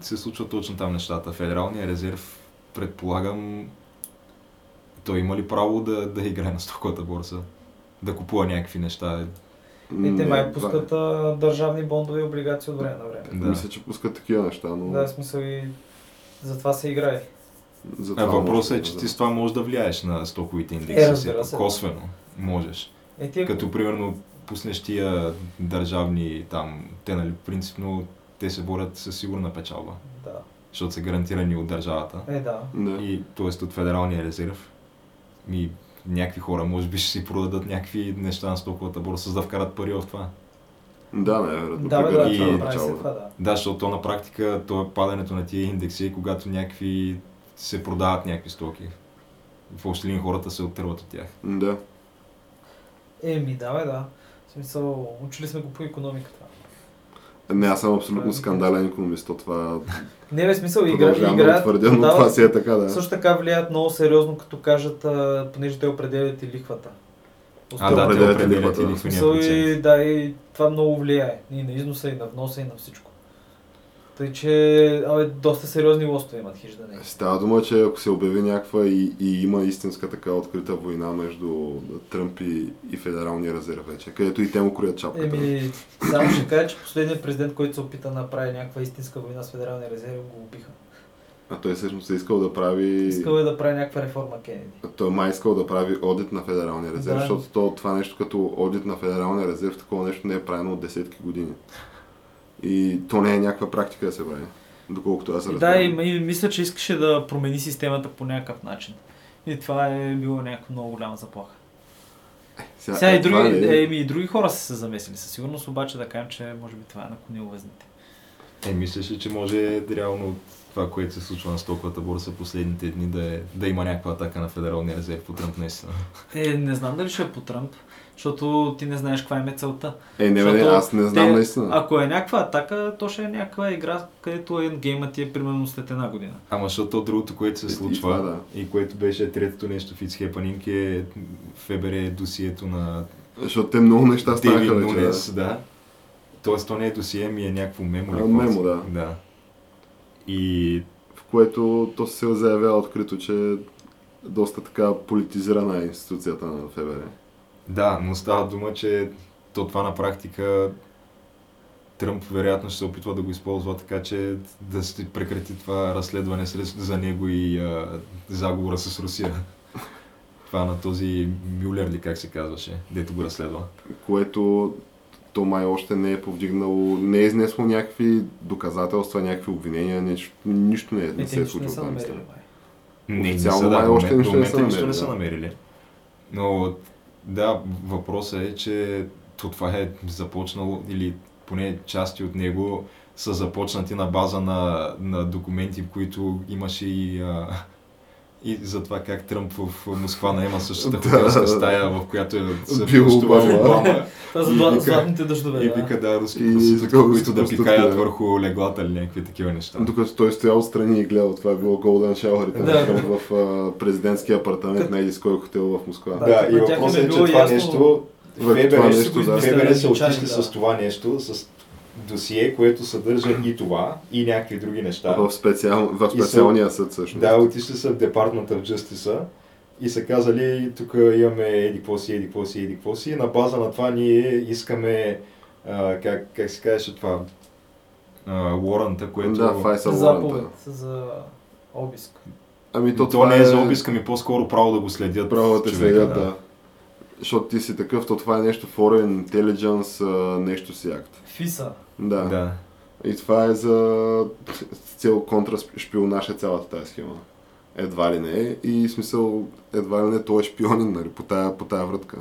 се случва точно там нещата? Федералния резерв, предполагам, той има ли право да, да играе на стоковата борса? Да купува някакви неща? И те Не, май това- пускат а, държавни бондове и облигации от време на време. Да. Мисля, че пускат такива неща, но... Да, в смисъл и за това се играе. За А това въпросът може е, че да- ти с това можеш да влияеш на стоковите индекси. Е, все се. пак. Косвено можеш. Е, тия, Като примерно пуснеш тия държавни там, те нали принципно те се борят със сигурна печалба, Да. защото са гарантирани от държавата. Е, да. Да. И т.е. от Федералния резерв. И някакви хора може би ще си продадат някакви неща на стоковата борса, за да вкарат пари в това. Да, най-вероятно. Да, да, И- това и... да. Да, защото то на практика то е падането на тия индекси, когато някакви се продават някакви стоки. В общи хората се оттърват от тях. Да. Еми, да, бе, да. В смисъл, учили сме го по економиката. Не, аз съм абсолютно е скандален економист, то това Не, бе, смисъл, игра, да играят, твърдя, но да, това си е така, да. Също така влияят много сериозно, като кажат, а, понеже те определят и лихвата. А, да, те определят и лихвата. Смисъл и, да, и това много влияе. И на износа, и на вноса, и на всичко. Тъй, че, абе, доста сериозни лостове имат хиждане. Става дума, че ако се обяви някаква и, и има истинска така открита война между Тръмп и, и Федералния резерв вече, където и те му кроят чапката. Еми, само ще кажа, че последният президент, който се опита да направи някаква истинска война с Федералния резерв, го убиха. А той всъщност е искал да прави... Искал е да прави някаква реформа Кенеди. Той май искал да прави одит на Федералния резерв, Да. защото то, това нещо като одит на Федералния резерв, такова нещо не е правено от десетки години. И то не е някаква практика да се прави, доколкото аз И разбирам. да, и, и мисля, че искаше да промени системата по някакъв начин. И това е било някаква много голяма заплаха. Сега, Сега и е, това други, е- е, и други хора са се замесили. Със сигурност обаче да кажем, че може би това е наклонило везните. Е, мислиш ли, че може реално това, което се случва на стоковата борса последните дни, да, е, да има някаква атака на Федералния резерв по Тръмп наистина? Е, не знам дали ще е по Тръмп, защото ти не знаеш каква им е целта. Е, не, бе, не, Защото аз не знам те- наистина. Ако е някаква атака, то ще е някаква игра, където ендгеймът ти е примерно след една година. Ама защото другото, което се И- и случва това, да. и което беше третото нещо в It's Happening е ФБР досието на Защото те много неща станаха вече. да. Тоест, то не е досие, ми е някакво мемо. А, мемо, да. да. И в което то се заявява открито, че е доста така политизирана е институцията на ФБР. Да, но става дума, че то това на практика Тръмп вероятно ще се опитва да го използва така, че да се прекрати това разследване за него и а, заговора с Русия. Това на този Мюлер ли как се казваше, дето го разследва. Което то май още не е повдигнало, не е изнесло някакви доказателства, някакви обвинения, нищо, нищо не, е, Е, не се е не случило. Не, Официално не са, да, още нищо до не са не намерили. Но да, въпросът е, че то това е започнало, или поне части от него са започнати на база на, на документи, в които имаше и, а, и за това как Тръмп в Москва наема същата <laughs> хотелска стая, в която е се Бил Обама. Обама. <laughs> Това за златните дъждове, И да. вика да, руски проститутки, които да пикаят върху леглата или някакви такива неща. Докато той стоял отстрани и гледал, това е било Golden Shower Да. в президентския апартамент на Еди с кой хотел в Москва. Да, и въпросът е е, че това нещо, са Измислили отишли с това нещо, с досие, което съдържа и това, и някакви други неща. В, специал, в специалния съд също. Да, отишли са в Department of Justice и са казали, тук имаме еди какво си, еди какво си, еди какво си. На база на това ние искаме, а, как, как се казваше това, а, warrant което... Да, Файсал Заповед Лорента. за обиск. Ами то, то, не е за обиск, ами по-скоро право да го следят. Право да те следят, да. Защото ти си такъв, то това е нещо Foreign Intelligence, нещо си акт. ФИСА. Да. да. И това е за цел контраспионаж е цялата тази схема. едва ли не. И смисъл, едва ли не той е шпионин нали, по, тая, по тая вратка.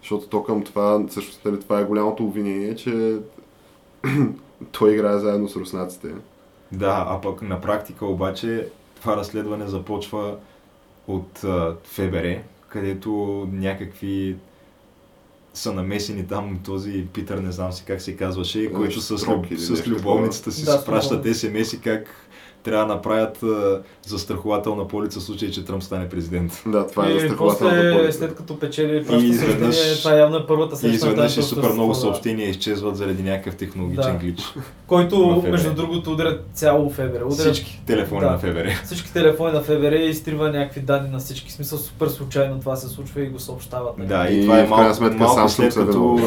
Защото то към това, всъщност нали, това е голямото обвинение, че <clears throat> той играе заедно с руснаците. Да, а пък на практика обаче това разследване започва от а, ФБР, където някакви са намесени там този Питър, не знам си как се казваше, който с, с нещо любовницата си. Да, спращат с СМС-и как трябва да направят а, застрахователна полица в случай, че Тръмп стане президент. Да, това е и застрахователната после, полица. след като печели, И изведнъж- съобщение, това явно е първата И среща на изведнъж и тази супер много съобщения изчезват заради някакъв технологичен Да. глич. Който, между другото, удря цяло ФБР. Удря Всички телефони Да. на ФБР. всички телефони на ФБР и изтрива някакви данни на всички. В смисъл супер случайно това се случва и го съобщават. нали? Да, и, И това е малко, сметка малко след като.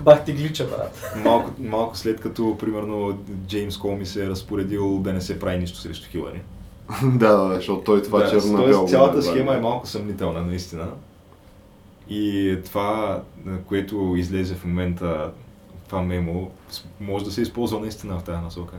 Бах ти глича, брат. малко, малко след като, примерно, Джеймс Коми се е разпоредил да не се прави нищо срещу Хилари. <laughs> да, да, защото той това да, черно на тоест, бяло. цялата го схема е малко съмнителна, наистина. И това, на което излезе в момента, това мемо, може да се използва наистина в тази насока.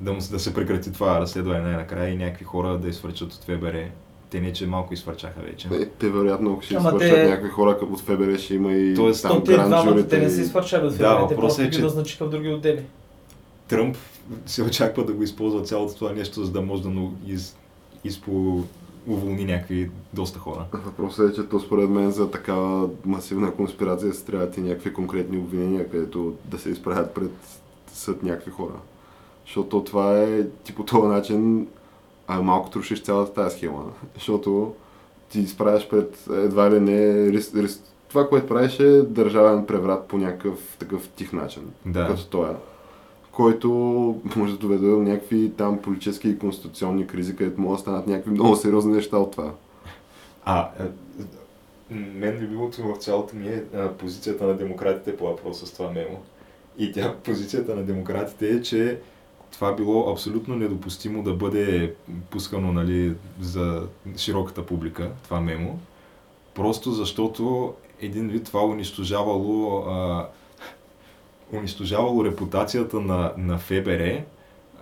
Да, му, се- да се прекрати това разследване най-накрая и някакви хора да изфърчат от ФБР. Те не, че малко изфърчаха вече. Е, те вероятно, ако ще Ама свършат те- някакви хора от ФБР, ще има и Тоест, там То те двамата, те не се изфърчали от Да, ФБР, те въпросът просто е, ги че- назначиха в други отдели. Тръмп се очаква да го използва цялото това нещо, за да може да из, изпо, уволни някакви доста хора. Въпросът е, че то според мен за такава масивна конспирация се трябват и някакви конкретни обвинения, където да се изправят пред съд някакви хора. Защото това е ти по този начин а малко трушиш цялата тази схема. Защото ти изправяш пред едва ли не рис, рис, това, което правиш е държавен преврат по някакъв такъв тих начин. Да. Като този който може да доведе до някакви там политически и конституционни кризи, където могат да станат някакви много сериозни неща от това. А, е, мен любимото в цялото ми е позицията на демократите по въпроса с това мемо. И тя, <laughs> позицията на демократите е, че това било абсолютно недопустимо да бъде пускано нали, за широката публика, това мемо. Просто защото един вид това унищожавало, а, унищожавало репутацията на, на ФБР,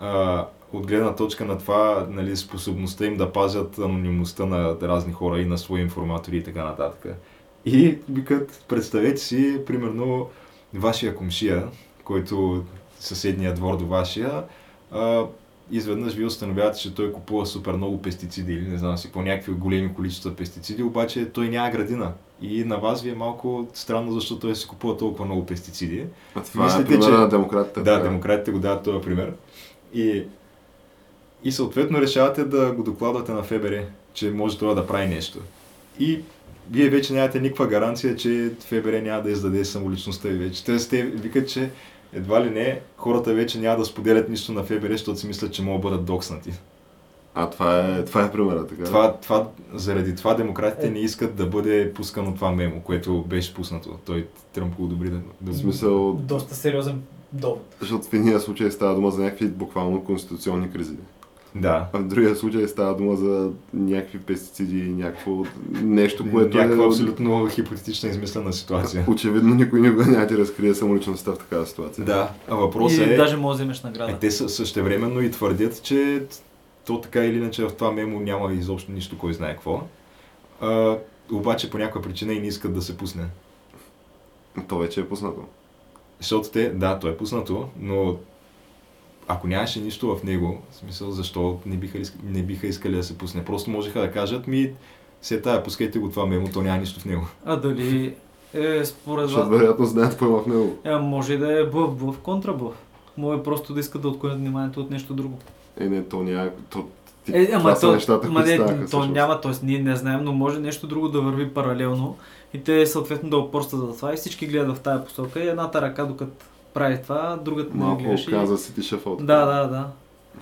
а, от гледна точка на това, нали, способността им да пазят анонимността на разни хора и на свои информатори и така нататък. И викат, представете си, примерно, вашия комшия, който съседния двор до вашия, а, изведнъж ви установявате, че той купува супер много пестициди или не знам си, по някакви големи количества пестициди, обаче той няма градина. И на вас ви е малко странно, защо той си купува толкова много пестициди. А това Мислите, е примера че- на демократите. Да, демократите го дават този пример. И, и съответно решавате да го докладвате на ФБР, че може това да прави нещо. И вие вече нямате никаква гаранция, че ФБР няма да издаде самоличността ви вече. Тоест те викат, че едва ли не, хората вече няма да споделят нищо на ФБР, защото си мислят, че могат да бъдат докснати. А това е, това е примера, така. Това, това, заради това демократите не искат да бъде пускано това мемо, което беше пуснато. Той Тръмп го одобри да, да В смисъл, Доста сериозен довод. защото в единия случай става дума за някакви буквално конституционни кризи. Да. А в другия случай става дума за някакви пестициди, някакво нещо, което Някаква е... абсолютно хипотетична измислена ситуация. Очевидно никой никога няма да ти разкрие самоличността в такава ситуация. Да, а въпросът и е, даже може да вземеш е, награда. те са същевременно и твърдят, че то така или иначе в това мемо няма изобщо нищо, кой знае какво. А, обаче по някаква причина и не искат да се пусне. То вече е пуснато. Защото те, да, то е пуснато, но ако нямаше нищо в него, в смисъл защо не биха, не биха искали да се пусне. Просто можеха да кажат ми, се тая, пускайте го това мемо, то няма нищо в него. А дали е според Защото вас... вероятно знаят какво има в него. Е, може и да е бъв, бъв, контрабъв. Може просто да искат да отклонят вниманието от нещо друго. Е, не, то няма... То, ти, Е, това ама са то, нещата, ма не, станаха то няма, т.е. ние не знаем, но може нещо друго да върви паралелно и те съответно да опорстват за това и всички гледат в тая посока и едната ръка докато прави това, другата не Малко гледаш и... каза си ти шефа. Да, да, да.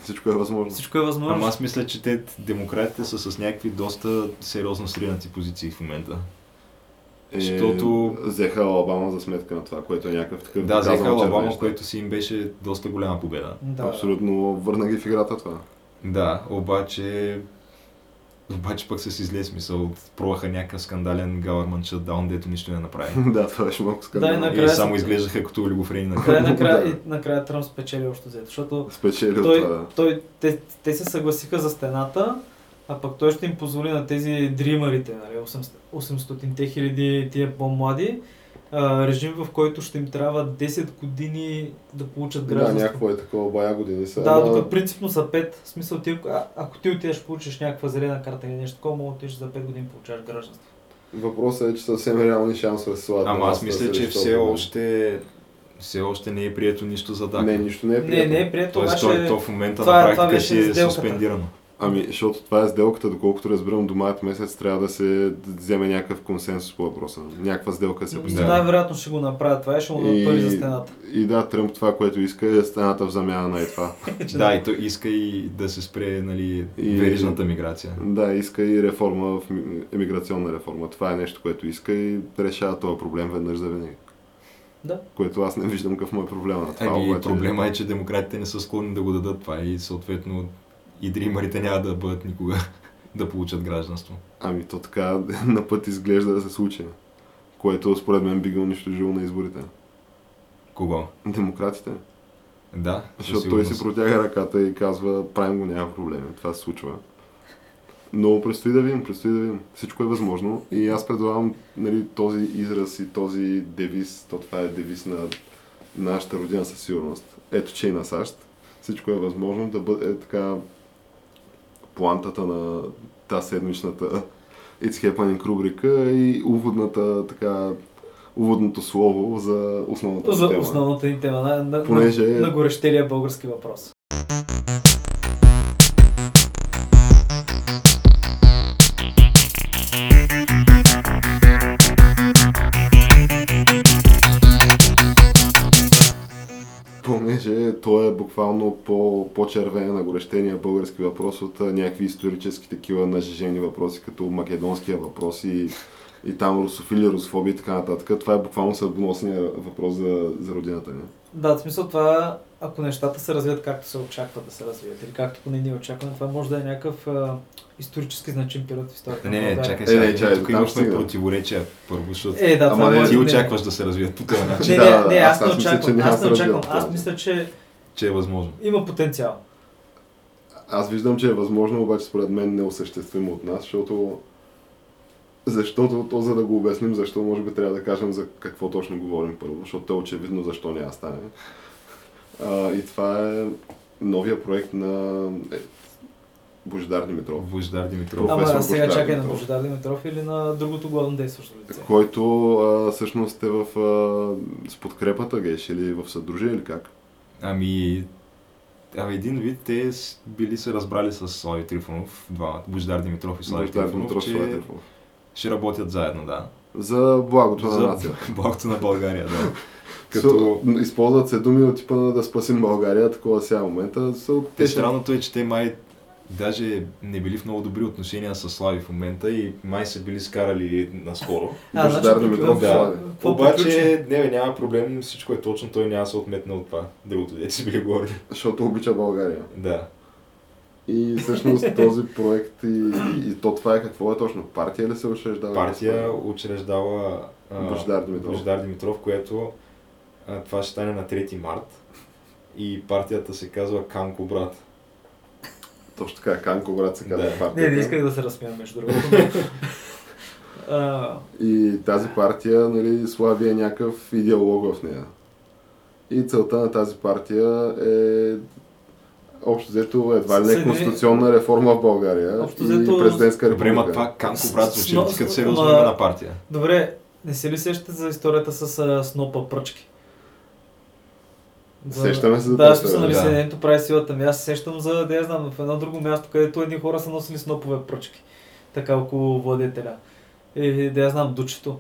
Всичко е възможно. Всичко е възможно. Ама аз мисля, че те, демократите са с някакви доста сериозно сринати позиции в момента. Е, Защото- Взеха Алабама за сметка на това, което е някакъв такъв Да, взеха Алабама, което си им беше доста голяма победа. Да. Абсолютно върна ги в играта това. Да, обаче... Обаче пък с излез смисъл, пробваха някакъв скандален government shutdown, дето нищо не направи. <laughs> да, това беше малко Да, и скандално. накрая И само изглеждаха като олигофрени на Накрая, накрая, <laughs> Да. и накрая Тръмп спечели още взето, защото Спечели той, това. да. той, те, те се съгласиха за стената, А пък той ще им позволи на тези дримарите, нали, 800-те хиляди тия по-млади, а, режим, в който ще им трябва 10 години да получат Да, гражданство. някакво е такова, бая години са. Да, ама- докато принципно за 5, в смисъл ти, а, ако ти отидеш получиш някаква зелена карта или нещо такова, мога да отидеш за 5 години получаваш гражданство. Въпросът е, че съвсем реални шансове се слагат. Ама аз мисля, че все това. още, все още не е прието нищо за ДАК. Не, нищо не е Не, прието. не е прието, Тоест, обаче... то в момента това- на това практика беше си е суспендирано. Ами, защото това е сделката, доколкото разбирам, до март месец трябва да се вземе някакъв консенсус по въпроса. Някаква сделка се постигне. Най-вероятно ще го направят това и ще му дадат пари за стената. и да, Тръмп това, което иска е стената в замяна на и това. <laughs> Да, и той иска и да се спре нали, И- верижната миграция. Да, иска и реформа в ми- емиграционна реформа. Това е нещо, което иска и решава този проблем веднъж за винаги. Да. Което аз не виждам какъв му е проблема на това. Ами, обаче. проблема е, че демократите не са склонни да го дадат това и съответно и дримарите няма да бъдат никога <laughs> да получат гражданство. Ами то така <laughs> на път изглежда да се случи. Което според мен би ги унищожило на изборите. Кого? Демократите. Да, Защото той си протяга ръката и казва, правим го, няма проблеми. Това се случва. Но предстои да видим, предстои да видим. Всичко е възможно. И аз предлагам нали, този израз и този девиз, то това е девиз на нашата родина със сигурност. Ето, че и на САЩ. Всичко е възможно да бъде е, така плантата на тази седмичната It's Happening рубрика и уводната така уводното слово за основната За тема. основната ни тема, на, на, Понеже- на, на горещелия български въпрос. Той е буквално по, по-червен на горещения български въпрос от някакви исторически такива нажежени въпроси, като македонския въпрос и, и там русофили, русофобия и така нататък. Това е буквално съдбоносния въпрос за, за родината ни. Да, в смисъл това, ако нещата се развият както се очаква да се развият, или както поне ние очакваме, това може да е някакъв а, исторически значим период в историята. Не, на не, България. чакай Е, сега. не, чакай, тук имахме стига. противоречия първо, защото Е, да, Ама не, ти да- очакваш да се развият по този начин, Не, Да, не, не, аз- аз, не очаквам. Аз да не очаквам. Аз мисля, че че е възможно. има потенциал. Аз виждам, че е възможно, обаче според мен неосъществимо от нас, защото защото то, за да го обясним, защо може би трябва да кажем за какво точно говорим първо, защото е очевидно защо няма стане. А, и това е новия проект на е, Божидар Димитров, Божидар Димитров. Ама Професор сега Божидар чакай на Димитров. Божидар Димитров или на другото главно действащо лице. който а, всъщност е в а, с подкрепата геш или в съдружие или как? Ами, ами един вид те били се разбрали с Слави Трифонов, двамата, Божидар Димитров и Слави Божидар Трифонов, Димитров, че Слави Трифонов. ще работят заедно, да. За благото на нацията. <laughs> благото на България, да. Като използват се думи от типа на да спасим България, такова сега момента. Са, те ще- странното е, че те май даже не били в много добри отношения с Слави в момента и май са били скарали наскоро. <laughs> А, Божидар значи, Димитров, да, Обаче, не, бе, няма проблем, всичко е точно, той няма да се отметне от това. Другото, дете си били говорили. Защото обича България. Да. И всъщност <laughs> този проект и, и то това е какво е точно? Партия ли се учреждава? Партия учреждава а, Божидар Димитров. Божидар Димитров, което а, това ще стане на 3 март. И партията се казва Канко брат. Точно така, Канко брат се казва Да. партията. Не, не исках да се разсмея между другото. <laughs> А, И тази партия, нали, Слави е някакъв идеолог в нея. И целта на тази партия е общо взето едва ли не конституционна реформа в България Общо и взето- президентска Добре, република. ма това Канко брат звучи като сериозно на партия? Добре, не се ли сещате за историята с а, снопа пръчки? Сещаме се за Да, това, смисъл, нали, да. Съединението прави силата ми. Аз се сещам за, да я знам, в едно друго място, където едни хора са носили снопове пръчки. Така около владетеля. И да я знам, дучето.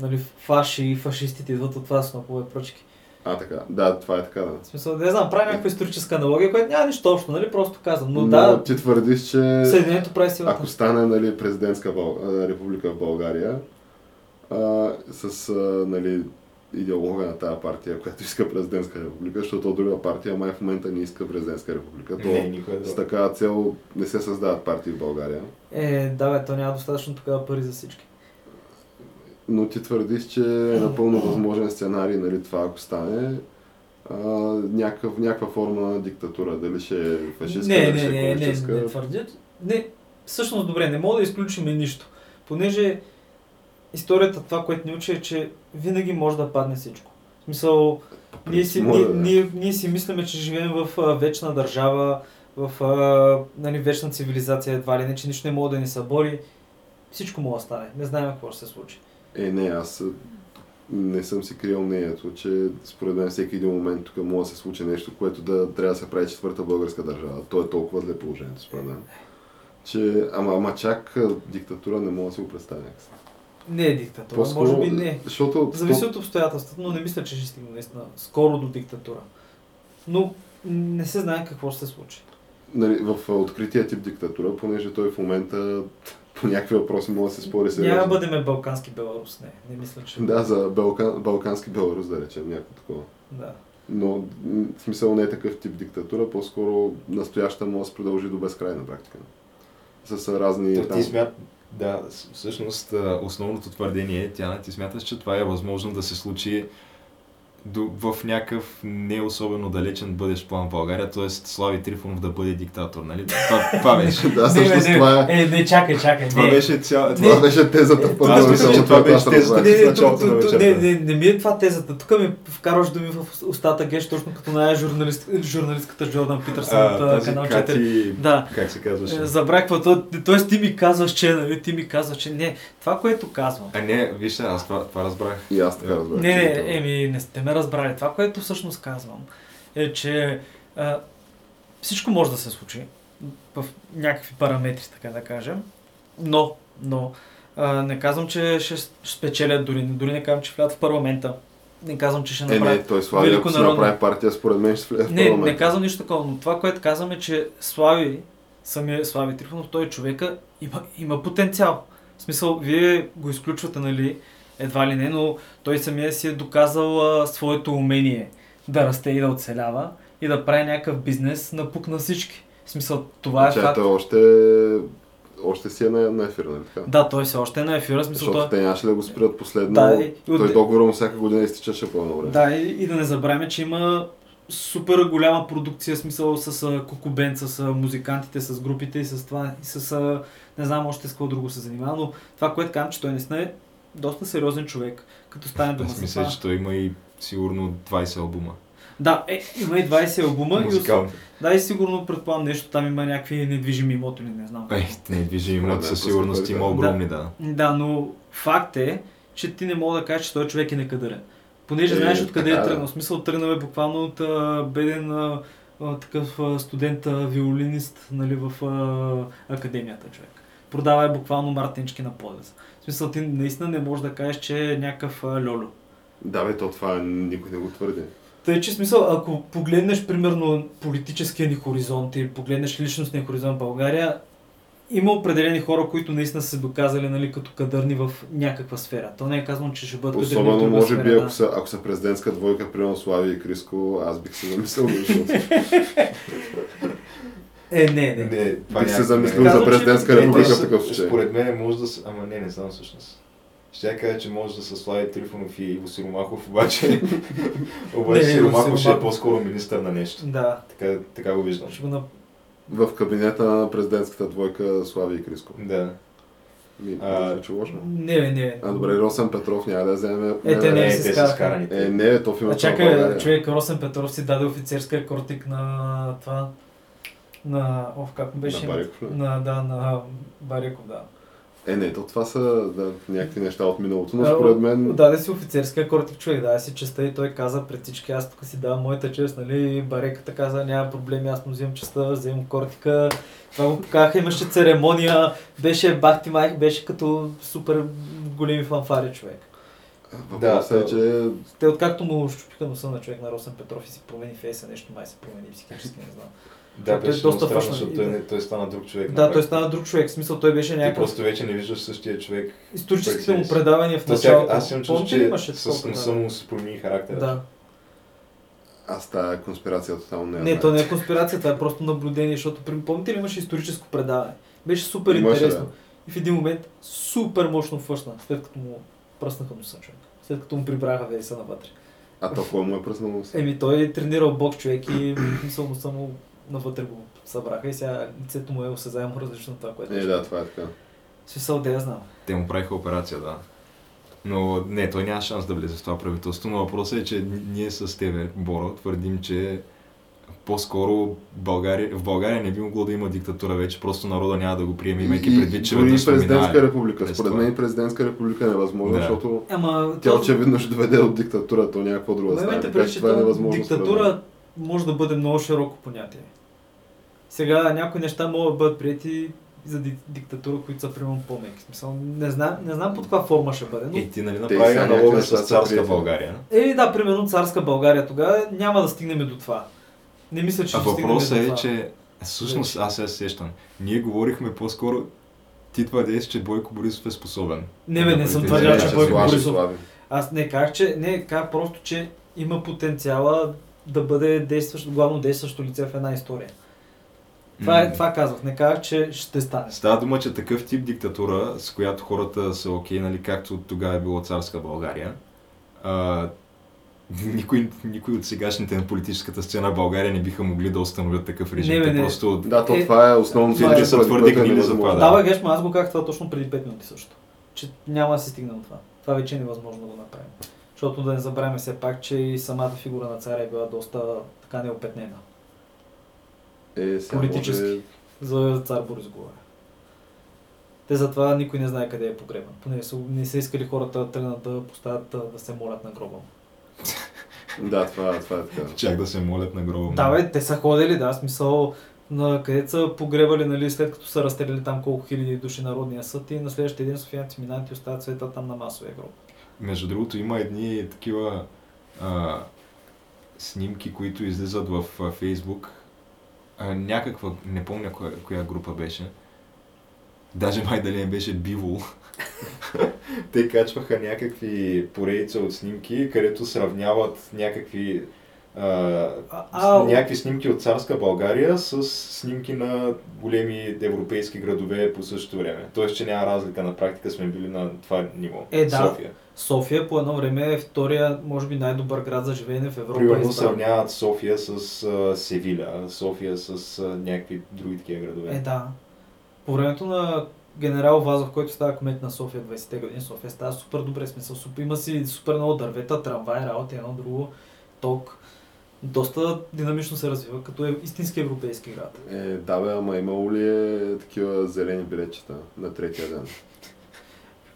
Нали, фаши и фашистите идват от това снопове пръчки. А, така. Да, това е така, да. В смисъл, я знам, прави някаква историческа аналогия, която няма нищо общо, нали, просто казвам. Но, Но да, ти твърдиш, че Съединението прави силата. ако стане нали, президентска Бъл... република в България, а, с а, нали, идеолога на тази партия, която иска президентска република, защото от друга партия май в момента не иска президентска република. То Не, никой с такава цел не се създават партии в България. Е, да, бе, то няма достатъчно тогава пари за всички. Но ти твърдиш, че е напълно възможен сценарий, нали, това ако стане, а, някакъв, някаква форма на диктатура. Дали ще е фашистка, не, дали не, ще е не, не, комунистическа. не, твърдя. Не, всъщност добре, не мога да изключим нищо. Понеже историята, това, което ни учи е, че винаги може да падне всичко. В смисъл, ние си, ние, ние, ние си мислиме, че живеем в а, вечна държава, в а, нали, вечна цивилизация, едва ли не, че нищо не може да ни събори. Всичко може да стане. Не знаем какво ще се случи. Е, не, аз не съм си криел мнението, че според мен всеки един момент тук може да се случи нещо, което да трябва да се прави четвърта българска държава. То е толкова зле положението, според мен. Че, ама, ама чак диктатура не мога да си го представя. Не е диктатура, По-скоро, може би не. Защото Зависи от обстоятелствата, но не мисля, че ще стигне наистина скоро до диктатура. Но не се знае какво ще се случи. нали, в открития тип диктатура, понеже той в момента <laughs> по някакви въпроси може да се спори Няма сериозно. да бъдем балкански Беларус, не. Не мисля, че... Да, за Балкан, балкански Беларус, да речем, някакво такова. да. Но в смисъл не е такъв тип диктатура, по-скоро настояща може да се продължи до безкрай на практика. С разни... То там- ти смят... Да, всъщност основното твърдение е, тя ти смяташ, че това е възможно да се случи до, в някакъв не особено далечен бъдещ план в България, т.е. Слави Трифонов да бъде диктатор, нали? <laughs> Това, това беше. Да, всъщност не, това е... е, не, чакай, чакай. Това не. беше цял... Това беше тезата в Аз мисля, че това беше тезата. Не, не, началото на вечерта. не, не, не ми е това тезата. Тук ми вкарваш думи в устата, геш, точно като на журналист, журналистката Джордан Питърсън от канал 4. Кати... Да. Как се казваше? Е, то- Тоест ти ми казваш, че, нали, ти ми казваш, че не. Това, което казвам. А не, вижте, аз това, това разбрах. И аз така разбрах. Не, не, е. еми, не сте ме разбрали. Това, което всъщност казвам, е, че а, всичко може да се случи в някакви параметри, така да кажем, но, но а, не казвам, че ще спечелят дори, дори не казвам, че влядат в парламента. Не казвам, че ще Е, направят. не, той Слави, ако Великонародно- направи партия, според мен ще влезе в Не, не казвам нищо такова, но това, което казвам е, че Слави, самия Слави Трифонов, той е човека, има, има потенциал. В смисъл, вие го изключвате, нали, едва ли не, но той самия си е доказал а, своето умение да расте и да оцелява и да прави някакъв бизнес на пук на всички. В смисъл, това е Че факт. той още, още си е на, на ефир, нали така? Да, той все още е на ефира, смисъл, Защото той... те нямаше да го спрят последно. Да, и- той договора му всяка година изтичаше по едно време. Да, и, и да не забравяме, че има супер голяма продукция, смисъл с а, Кукубен, с а, музикантите, с групите и с това, и с а, не знам още с какво друго се занимава, но това, което казвам, че той наистина е доста сериозен човек, като стане дума Аз мисля, че той има и сигурно 20 албума. Да, е, има и 20 албума и, да, и сигурно предполагам нещо, там има някакви недвижими имоти, не знам. Е, не, движими Според имоти със сигурност има огромни, да. Да, но факт е, че ти не мога да кажеш, че той човек е некадърен. Понеже Е, знаеш откъде така е тръгнал. В смисъл тръгнал е буквално от а, беден а, а, такъв а, студент, а, виолинист нали, в а, академията човек. Продава е буквално мартинчки на подес. В смисъл ти наистина не можеш да кажеш, че е някакъв а, льоло. Да, бе, то това никой не го твърди. Тъй, че смисъл, ако погледнеш примерно политическия ни хоризонт и погледнеш личностния хоризонт в България, има определени хора, които наистина са се доказали нали, като кадърни в някаква сфера. То не е казано, че ще бъдат кадърни в Особено, друга може сфера. би, да. ако са, ако са президентска двойка, примерно Слави и Криско, аз бих се замислил, <laughs> Е, не, не. Не, това бих се замислил не. за президентска република в такъв случай. Според мен може да са... Ама не, не знам всъщност. Ще я кажа, че може да са Слави Трифонов и Иво Сиромахов, обаче... <laughs> обаче Не, Сиромахов ще е по-скоро министър на нещо. Да, Така, така го виждам. ще го на... В кабинета на президентската двойка Слави и Криско. Да. Ми, А, не звучи лошо. Не, не. А, добре, Росен Петров няма да вземе... Е, те не Е, се скарани. Е, не, то в А името на чакай, човек Росен Петров си даде офицерска кортик на това... На... Ов, как беше? На Бариков, ли? На, да, на Бариков, да. Е, не, то това са да, някакви неща от миналото, но според мен... Даде си офицерския кортик човек, даде си честа и той каза пред всички, аз тук си давам моята чест, нали, Бареката каза, няма проблеми, аз му взимам честа, взимам кортика. Това го показаха, имаше церемония, беше бахти майк, беше като супер големи фанфари човек. Въпросът Да, е, че Те откакто му щупиха носа на човек на Росен Петров и си промени фейса, нещо май се промени психически, не знам. Да, Той е беше доста доста странно, фъшна защото той, той стана друг човек. Да, той стана друг човек, в смисъл той беше Ти някакъв... просто вече не виждаш същия човек. Историческите му предавания в началото. аз имам чувство, че с носа му се промени характера. Да. аз тази конспирация тотално не я Не, то не е конспирация, това е просто наблюдение, защото помните ли имаше историческо предаване? Беше супер Имаше, интересно. да. И в един момент супер мощно фъшна, след като му пръснаха носа човек. След като му прибраха веса навътре. А то кой му е пръснал носа? Еми той е тренирал бокс човек и мисъл му навътре го събраха и сега лицето му е осезаемо различно от това, което Е, да, това е така. Смисъл, да я знам. Те му правиха операция, да. Но не, той няма шанс да влезе в това правителство, но въпросът е, че ние с тебе, Боро, твърдим, че по-скоро България, в България не би могло да има диктатура вече, просто народа няма да го приеме, имайки предвид, че веднъж президентска република. Според мен и президентска република е невъзможно, Да. защото Ама, тя то- очевидно ще доведе от диктатура, то някаква друга Така предвид, че това е невъзможно. диктатура може да бъде много широко понятие. Сега някои неща могат да бъдат прияти за ди- диктатура, които са примерно по-меки. Смисъл, не знам, не знам под каква форма ще бъде, но... Е, ти нали направи аналога с царска. България. Е, да, примерно царска България тогава няма да стигнем до това. Не мисля, че А ще стигнем въпросът до е, това. че всъщност аз сега се сещам. Ние говорихме по-скоро ти твърдеш, че Бойко Борисов е способен. Не, бе, не съм твърдял, че Бойко Борисов... Аз не казах, че... Не, казах просто, че има потенциала да бъде действащо, главно действащо лице в една история. Това, е, това казах. Не казах, че ще стане. Става дума, че такъв тип диктатура, с която хората са окей, нали, както тогава е било царска България, а, никой, никой от сегашните на политическата сцена в България не биха могли да установят такъв режим. Не, бе, Те не. просто Да, то Е, това е основното. това е- са твърде гнили за това, Да, бе, Геш, ма аз го казах това точно преди 5 минути също. Че няма да се стигне до това. Това вече е невъзможно да го направим. Защото да не забравяме все пак, че и самата фигура на царя е била доста така неопетнена. Е, сега Политически. може- За цар Борис говоря. Те затова никой не знае къде е погребан. Поне не са искали хората да тръгнат да поставят да, се молят на гроба. му. Да, това, това е така. чак да се молят на гроба. му. Да, бе, те са ходили, да, смисъл на където са погребали, нали, след като са разстреляли там колко хиляди души народния съд и на следващия ден софиянци минават и остават света там на масовия гроб. Между другото има едни такива а, снимки, които излизат в а, Фейсбук. А, някаква, не помня коя, коя група беше. Даже май дали не беше Бивол. <laughs> Те качваха някакви поредица от снимки, където сравняват някакви а, някакви снимки от царска България с снимки на големи европейски градове по същото време. Тоест, че няма разлика на практика, сме били на това ниво. Е, да. София. София по едно време е втория, може би най-добър град за живеене в Европа. Примерно избран. сравняват София с а, Севиля, София с а, някакви други такива градове. Е, да. По времето на генерал Вазов, който става кмет на София 20-те години, София става супер добре, смисъл, супер, има си супер много дървета, трамвай, работи, едно друго, ток. Доста динамично се развива, като е истински европейски град. Е, да бе, ама имало ли е такива зелени билетчета на третия ден? <laughs>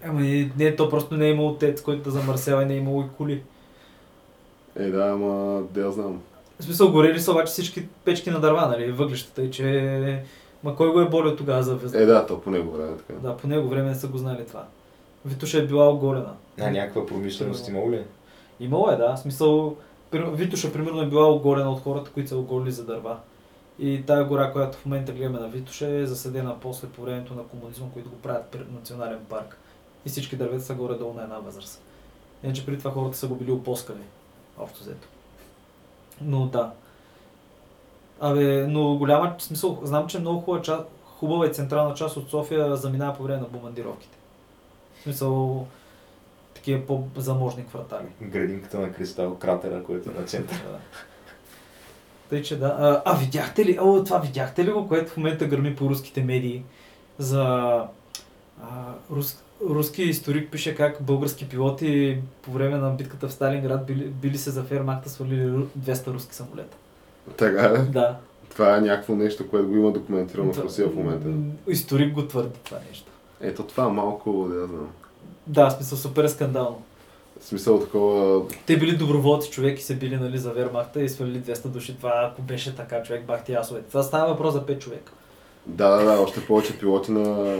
Ама и не, то просто не е имало тец, който да замърсява и не е имало и коли. Е, да, ама да я знам. В смисъл, горели са обаче всички печки на дърва, нали, въглищата и че... Ма кой го е болил тогава за везда? Е, да, то по него време така. Да, по него време не са го знали това. Витуша е била оголена. А някаква промишленост имало ли? Имало е, да. В смисъл, Витуша примерно е била оголена от хората, които са оголили за дърва. И тая гора, която в момента гледаме на Витуша е заседена после по времето на комунизма, които го правят при национален парк. И всички дървета са горе-долу на една възраст. Иначе преди това хората са го били опоскали. Общо взето. Но да. Абе, но голяма смисъл, знам, че много хубава, част, хубава и централна част от София заминава по време на бомбардировките. В смисъл, такива по-заможни квартали. Градинката на Кристал, кратера, който е на центъра. Тъй, че да. А, а видяхте ли, о, това видяхте ли го, което в момента гърми по руските медии за а, рус, руски историк пише как български пилоти по време на битката в Сталинград били, били се за фермакта, свалили ру- 200 руски самолета. Така е. Да. Това е някакво нещо, което го има документирано в Това- Русия в момента. Историк го твърди това нещо. Ето това е малко, да знам. Да, в смисъл супер скандално. В смисъл такова... Те били доброволци човек и се били нали, за вермахта и свалили 200 души. Това ако беше така, човек бахти асовете. Това става въпрос за 5 човека. Да, да, да, още повече пилоти на,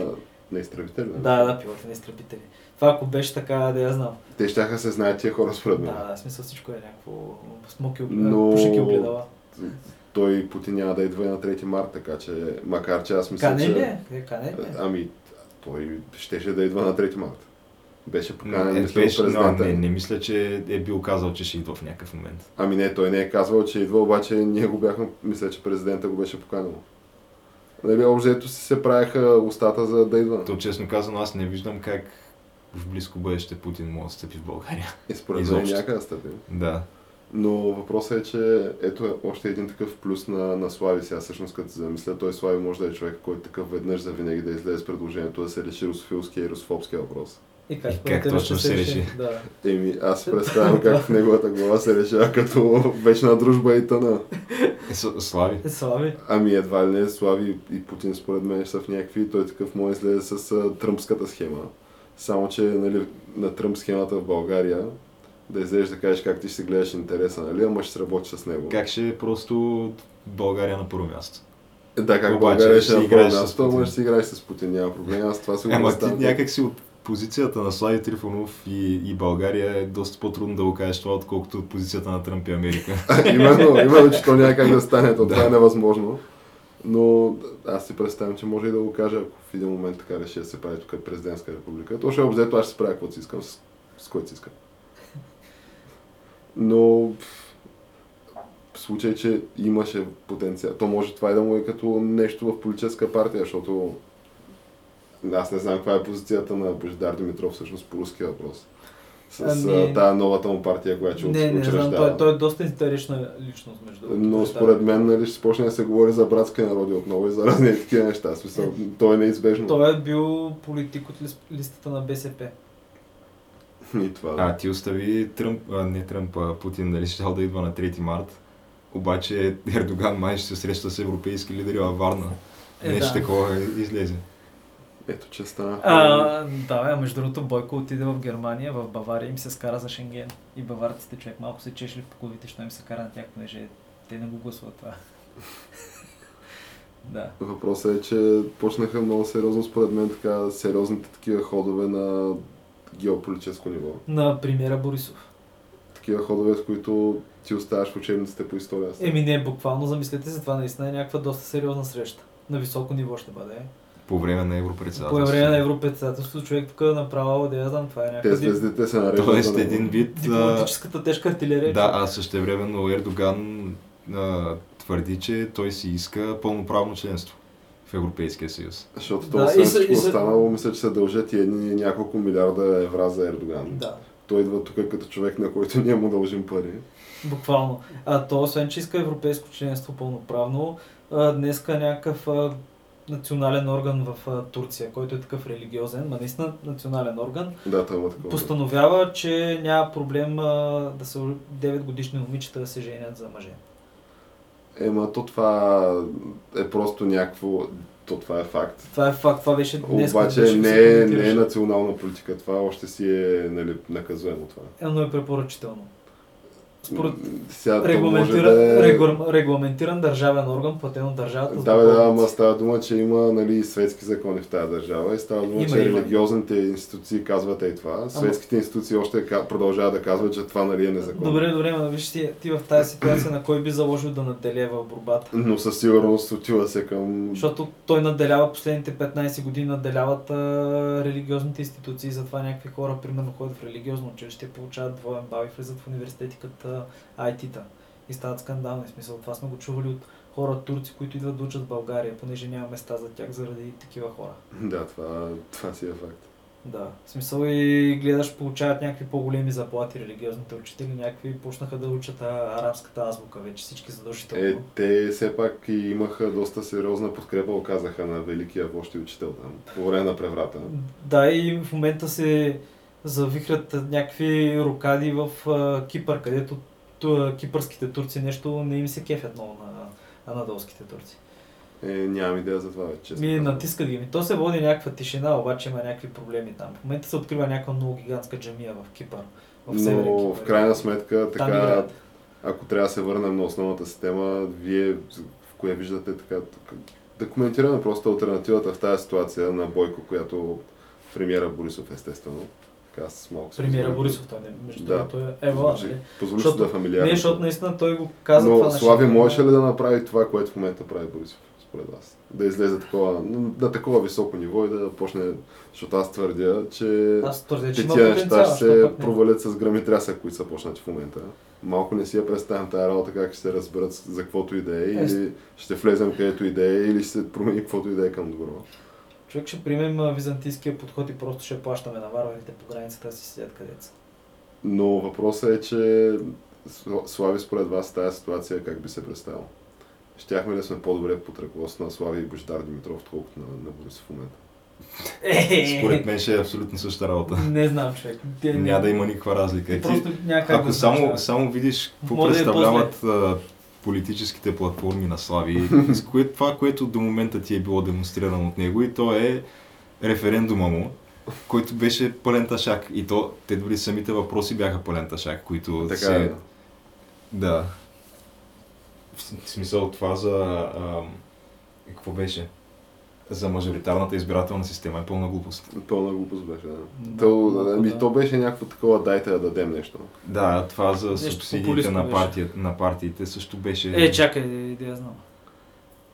на изтребители. нали? Да, да, пилоти на изтребители. Това ако беше така, да я знам. Те ще се знаят тия хора според мен. Да, да, смисъл всичко е някакво смоки, Но- пушики огледала. Той Путин няма да идва и на 3 март, така че, макар че аз мисля, Кане че... ли е? Кане ли е? Ами, той щеше да идва на 3 март. Беше поканен, е, мисля, беше, от но, президента. не, не мисля, че е бил казал, че ще идва в някакъв момент. Ами не, той не е казвал, че идва, обаче ние го бяхме, мисля, че президента го беше поканил. Нали, обжето си се правеха устата за да идва. То честно казано, аз не виждам как в близко бъдеще Путин може да стъпи в България. И според мен някъде да стъпи. Да. Но въпросът е, че ето е още един такъв плюс на, на Слави сега, всъщност като се замисля, той Слави може да е човек, който такъв веднъж за винаги да излезе с предложението да се реши русофилския и русофобския въпрос. И как, И как точно се реши? Да. Еми, аз представям как в неговата глава се решава като вечна дружба и тъна. Е, Слави. Е, Слави. Ами едва ли не Слави и Путин според мен са в някакви, той такъв да излезе с а, тръмпската схема. Само, че нали, на Тръмп схемата в България да излезеш да кажеш как ти ще си гледаш интереса, нали, ама ще сработиш с него. Как ще е просто България на първо място? Да, как Обаче България ще ще играеш с място, ама ще си играеш с Путин, няма проблем, аз това си го Ама ти някак си от позицията на Слави Трифонов и, и България е доста по-трудно да го кажеш това, отколкото от позицията на Тръмп и Америка. <laughs> именно, именно, че то няма как да стане, то <laughs> Да. това е невъзможно. Но аз си представям, че може и да го кажа, ако в един момент така реши да се прави тук президентска република. То ще обзето, аз ще се правя каквото си искам, с, с който си искам. Но в случай, че имаше потенциал, то може това и да му е като нещо в политическа партия, защото аз не знам каква е позицията на Божидар Димитров всъщност по руския въпрос. С Ами- тази новата му партия, която ще Не, не знам, той, той е доста интересна личност между другото. Но Да. според мен нали, ще почне да се говори за братски народи отново и за разни такива неща. Смисъл, то е неизбежно. Той е бил политик от лис- листата на БСП. <laughs> И това. А, ти остави Тръмп, а, не Тръмп, а Путин, дали ще да идва на 3 март. Обаче Ердоган май ще се среща с европейски лидери във Варна. Е, Нещо да. такова излезе. Ето, че стана. А, да, между другото Бойко отиде в Германия, в Бавария им се скара за Шенген. И баварците човек малко се чешли по главите, що им се кара на тях, понеже те не го гласуват това. <laughs> да. Въпросът е, че почнаха много сериозно, според мен, така сериозните такива ходове на геополитическо ниво. На премиера Борисов. Такива ходове, с които ти оставаш в учебниците по история. Еми не, буквално замислете се, това наистина е някаква доста сериозна среща. На високо ниво ще бъде. По време на По Европредседателството. време на европредседателството човек тук направо, да я знам, това е Те някаква ди- звездите се нареждат. Тоест един вид... а, дипломатическата тежка артилерия. Да, а същевременно Ердоган а, твърди, че той си иска пълноправно членство в Европейския съюз. Защото Да, това и освен всичко останало, мисля, че се дължат и едни няколко милиарда евра за Ердоган. Да, Той идва тук като човек, на който ние му дължим пари. буквално. А то, освен че иска европейско членство пълноправно, днеска някакъв национален орган в Турция, който е такъв религиозен, ма наистина национален орган, Да, той има такова. постановява, че няма проблем а, да са 9 годишни момичета да се женят за мъже. Ема то това е просто някакво... То това е факт. Това е факт, това беше днес. Обаче не не е национална политика. Това още си е нали, наказуемо това. Е, но е препоръчително. Според Сега регламентиран, да е... регламентиран държавен орган, платен от държавата. Да, да, ама става дума, че има нали, светски закони в тази държава и става дума, Има, че има. религиозните институции казват и това. Светските институции още продължават да казват, че това нали, е незаконно. Добре, добре, но виж ти, ти в тази ситуация на кой би заложил да наделя в борбата. Но със сигурност отива се към... Защото той наделява последните 15 години, наделяват а, религиозните институции, затова някакви хора, примерно, ходят в религиозно училище, получават двоен бал и влизат в университети като IT-та. И стават скандални. Смисъл, това сме го чували от хора турци, които идват да учат в България, понеже няма места за тях заради такива хора. Да, това, това си е факт. Да, в смисъл и гледаш, получават някакви по-големи заплати религиозните учители, някакви почнаха да учат арабската азбука вече, всички задължително. Е, те все пак и имаха доста сериозна подкрепа, оказаха на великия вожд и учител там, по време на преврата. Да, и в момента се завихрят някакви рокади в а, Кипър, където ту- кипърските турци нещо не им се кефят много на анадолските турци. Е, нямам идея за това, вече. Ми натискат ги. Ми, то се води някаква тишина, обаче има някакви проблеми там. В момента се открива някаква много гигантска джамия в Кипър. В Северен Но Кипър. в крайна сметка, така, ако трябва да се върнем на основната система, вие в кое виждате така, така да коментираме просто альтернативата в тази ситуация на Бойко, която премиера Борисов естествено. Така с малко се Премиера. Борисов, той не, между Да. другото е Ева, Значи, нали? Позволи Защото- да е фамилиарен. Не, защото наистина той го каза Но това Слави шега. можеше ли да направи това, което в момента прави Борисов, според вас? Да излезе такова, на такова високо ниво и да почне, защото аз твърдя, че Аз твърдя, че тия неща ще се провалят с гръм и трясък, които са почнати в момента. Малко не си я представям тази работа, как ще се разберат за каквото и да е, Е, или ще влезем където и да е, или ще се промени каквото и да е към добро. Човек ще приемем а, византийския подход и просто ще плащаме на варварите по границата да си седят където са. Но въпросът е, че Сл- Слави, според вас тази ситуация как би се представила? Щяхме ли да сме по-добре под ръководство на Слави и Бождар Димитров, отколкото на, на Борисов в момента? Е, Според мен ще е абсолютно същата работа. Не знам, човек. Те, Няма да има никаква разлика. Ти, Просто някак ако само, само видиш какво да е представляват а, политическите платформи на Слави, с кое, това, което до момента ти е било демонстрирано от него и то е референдума му, който беше пълен ташак. И то, те дори самите въпроси бяха пълен ташак, които Така се... е. Да. В с- в смисъл това за... Ам, какво беше? За мажоритарната избирателна система е пълна глупост. Пълна глупост беше, да. Да, То, малко, ами, да. то беше някакво такова, дайте да дадем нещо. Да, това за Нещо субсидиите на, партия, на партиите също беше... Е, чакай, да я знам.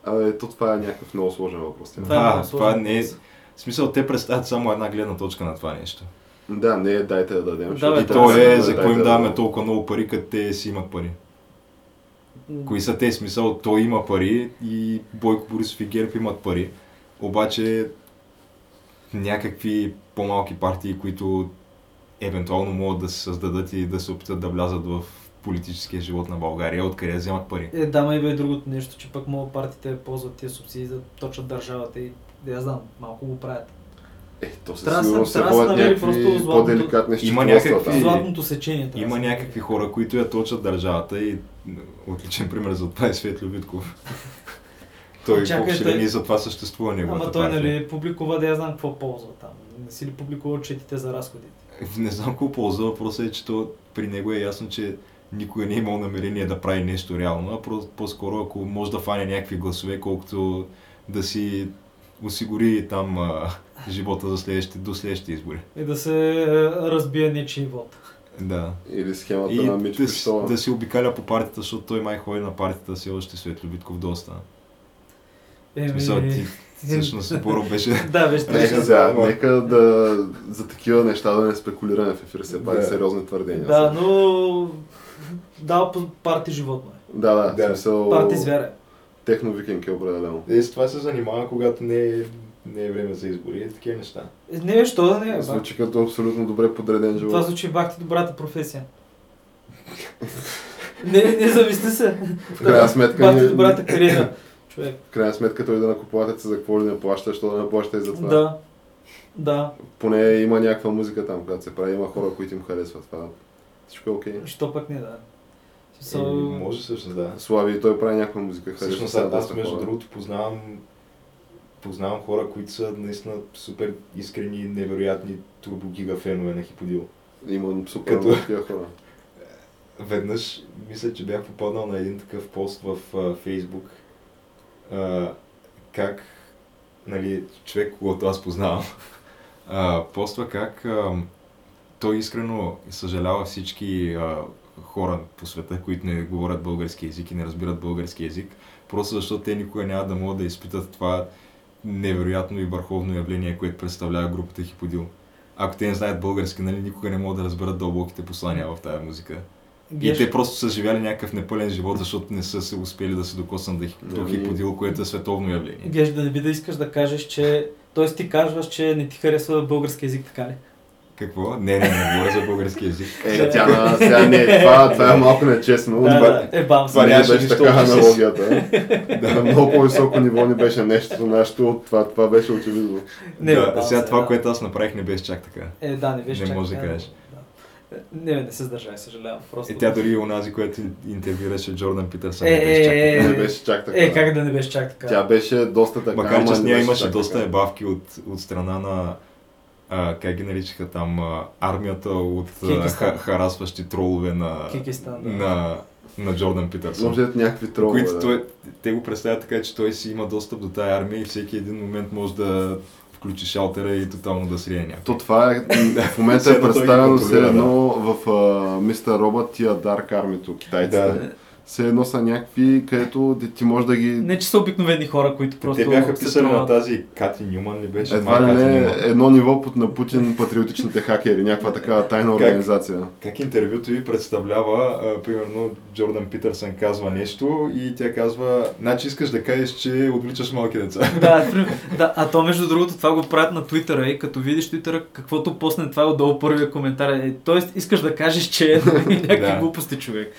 Абе, то това е някакъв много сложен въпрос. Това Да, това не е... В смисъл, те представят само една гледна точка на това нещо. Да, не е дайте да дадем. Да, И то да е за какво им да даваме дадем. толкова много пари, като те си имат пари. Кои са те? Смисъл, той има пари и Бойко Борисов и ГЕРБ имат пари. Обаче някакви по-малки партии, които евентуално могат да се създадат и да се опитат да влязат в политическия живот на България, откъде да вземат пари. Е, да, ма и бе и другото нещо, че пък могат партиите да ползват тия субсидии да точат държавата и да я знам, малко го правят. Е, то със сигурност се водят намери някакви просто златното- по-деликатни Има някакви- Златното сечение. Има някакви хора, които я точат държавата и отличен пример за това е Светло Витков. Той Чакай, колко ще той- и за това съществува неговата Ама той партия. нали публикува да я знам какво ползва там. Не си ли публикува отчетите за разходите? Не знам какво ползва, въпросът е, че то, при него е ясно, че никога не е имал намерение да прави нещо реално, а по-скоро ако може да фане някакви гласове, колкото да си осигури там а, живота за следващите, до следващите избори. И да се е, разбие нечий вод. Да. Или схемата И на Мич да, да си обикаля по партията, защото той май ходи на партията си още Светло Битков доста. В смисъл, ти всъщност Боро беше... <laughs> Да, беше <laughs> Нека, сега, нека да за такива неща да не спекулираме в ефир, все пак Да. сериозни твърдения. Да, са. но дава по парти животно е. Да, да, Да. смисъл... Парти звяра. е. Техно-викинг е определено. Е, с това се занимава, когато не е, не е време за избори и такива неща. Е, Не, бе, що да не е. Звучи като абсолютно добре подреден живот. Това звучи бах ти добрата професия. <laughs> не, не замисли се. В крайна сметка, Бах ти ние- добрата кариера. Човек. В крайна сметка той да накупувате за какво ли не плаща, защото да не плаща и за това. Да. Да. Поне има някаква музика там, която се прави, има хора, които им харесват това. Всичко е окей. Що пък не, да. Е, So... може всъщност да. Слави и той прави някаква музика, Всъщност аз доста между хора. другото познавам познавам хора, които са наистина супер искрени, невероятни турбогига фенове на Хиподил. Имам супер Като- хора. Веднъж мисля, че бях попаднал на един такъв пост в Фейсбук, как нали, човек, когато аз познавам, а, поства как а, той искрено съжалява всички а, хора по света, които не говорят български язик и не разбират български язик, просто защото те никога няма да могат да изпитат това невероятно и върховно явление, което представлява групата Хиподил. Ако те не знаят български, нали, никога не могат да разберат дълбоките послания в тази музика. И Геш, те просто са живяли някакъв непълен живот, защото не са се успели да се докоснат до, хип- до Ами- хиподил, което е световно явление. Геш, да не би да искаш да кажеш, че... Тоест ти казваш, че не ти харесва български язик, така ли? Какво? Не, не, не говоря за български язик. <laughs> Е, тя на сега не, това, това е малко нечестно. Да, да, е бам това не не беше така аналогията. <laughs> На много по-високо ниво ни беше нещо, нашето, това, това беше очевидно. Не, да, сега се, това, да. което аз направих, не беше чак така. Е, да, не беше Не чак може да кажеш. Не, не се сдържай, съжалявам. Просто... Е, тя дори и онази, която интервюираше Джордан Питърсън, Е, не беше чак е, така. Не беше чак така. Е, как да не беше чак така? Тя беше доста така. Макар, че с не нея имаше доста ебавки от, от страна на а, как ги наричаха там, а, армията от ха, харасващи тролове на, Киргизстан, да. на, на Джордан Питърсън. Може някакви тролове. които да. той, те го представят така, че той си има достъп до тая армия и всеки един момент може да включи шалтера и тотално да срие някой. То това е, в момента е представено все едно в Мистер Робът тия Dark Army-то, китайците. Да. Все едно са някакви, където ти- ти можеш да ги... Не, че са обикновени хора, които просто Те бяха писали на тази Кати Нюман ли беше? Едва ли не едно ниво под на Путин патриотичните хакери, някаква такава тайна Как? организация. Как интервюто ви представлява, а, примерно Джордан Питърсън казва нещо и тя казва, значи искаш да кажеш, че отвличаш малки деца. <laughs> Да, да, а то между другото това го правят на Твитъра и като видиш Твитъра, каквото посне това е отдолу първия коментар. Е, тоест искаш да кажеш, че е <laughs> някакви глупости човек.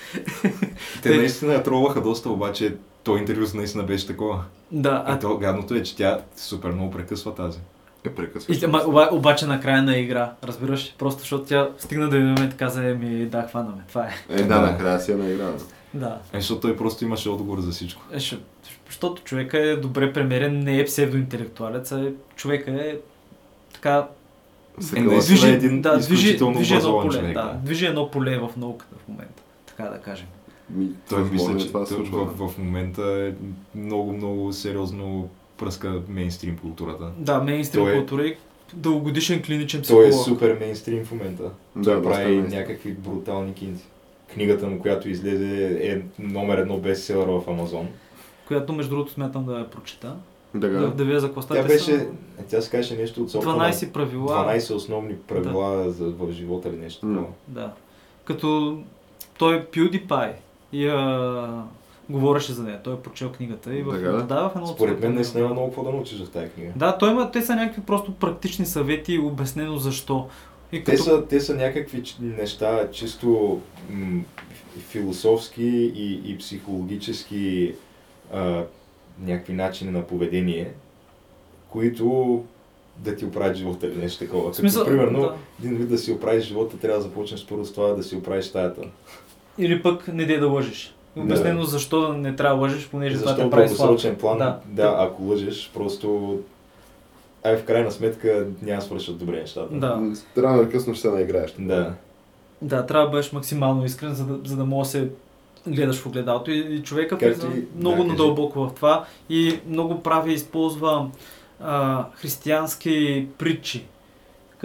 Те наистина я тролваха доста, обаче то интервю наистина беше такова. Да, А а, то гадното е, че тя супер много прекъсва тази. Е прекъсваш. и, оба, обаче накрая на игра, разбираш, просто защото тя стигна да един момент каза, ми да, хванаме, това е. Е, да, накрая си е наигра. Да. Е, защото той просто имаше отговор за всичко. Е, защото човека е добре премерен, не е псевдоинтелектуалец, а е, човека е така Се Е, движи, един да, движи, движи едно поле, човек, да, да. движи едно поле в науката в момента, така да кажем. Ми, Той мисля, е че това да се той случва. в, в момента е много, много сериозно пръска мейнстрим културата. Да, мейнстрим Той е- култура и дългогодишен клиничен Той психолог. е супер мейнстрим в момента. Да, Той прави мейнстрим. някакви брутални кинти. Книгата му, която излезе е номер едно бестселър в Амазон. Която между другото смятам да я прочета. Да, Да, да видя за какво става. Тя беше, са тя се каже нещо от сорта 12 правила. на 12 основни правила за, в живота или нещо такова. Да. Като той е PewDiePie и а, говореше за нея. Той е прочел книгата и в, да? да, в едно от Според мен наистина има видеа. много какво да научиш в тази книга. Да, той има, те са някакви просто практични съвети и обяснено защо. И Те като... са, те са някакви неща чисто м, философски и, и психологически а, някакви начини на поведение, които да ти оправят живота или нещо такова. Смисъл, Като, примерно, да. един вид да си оправиш живота, трябва да започнеш първо с това да си оправиш стаята. Или пък не дей да лъжеш. И Да. Обяснено защо не трябва да лъжеш, понеже това Защото те прави слаб. план, Да. да, да, ако лъжеш, просто ай в крайна сметка няма да свършат добре нещата. Да. Рано или късно ще се наиграеш. Да. Да, трябва да бъдеш максимално искрен, за да, за да може да се гледаш в огледалото. И, и човека Както и- много да, надълбоко в това и много прави, използва а, християнски притчи.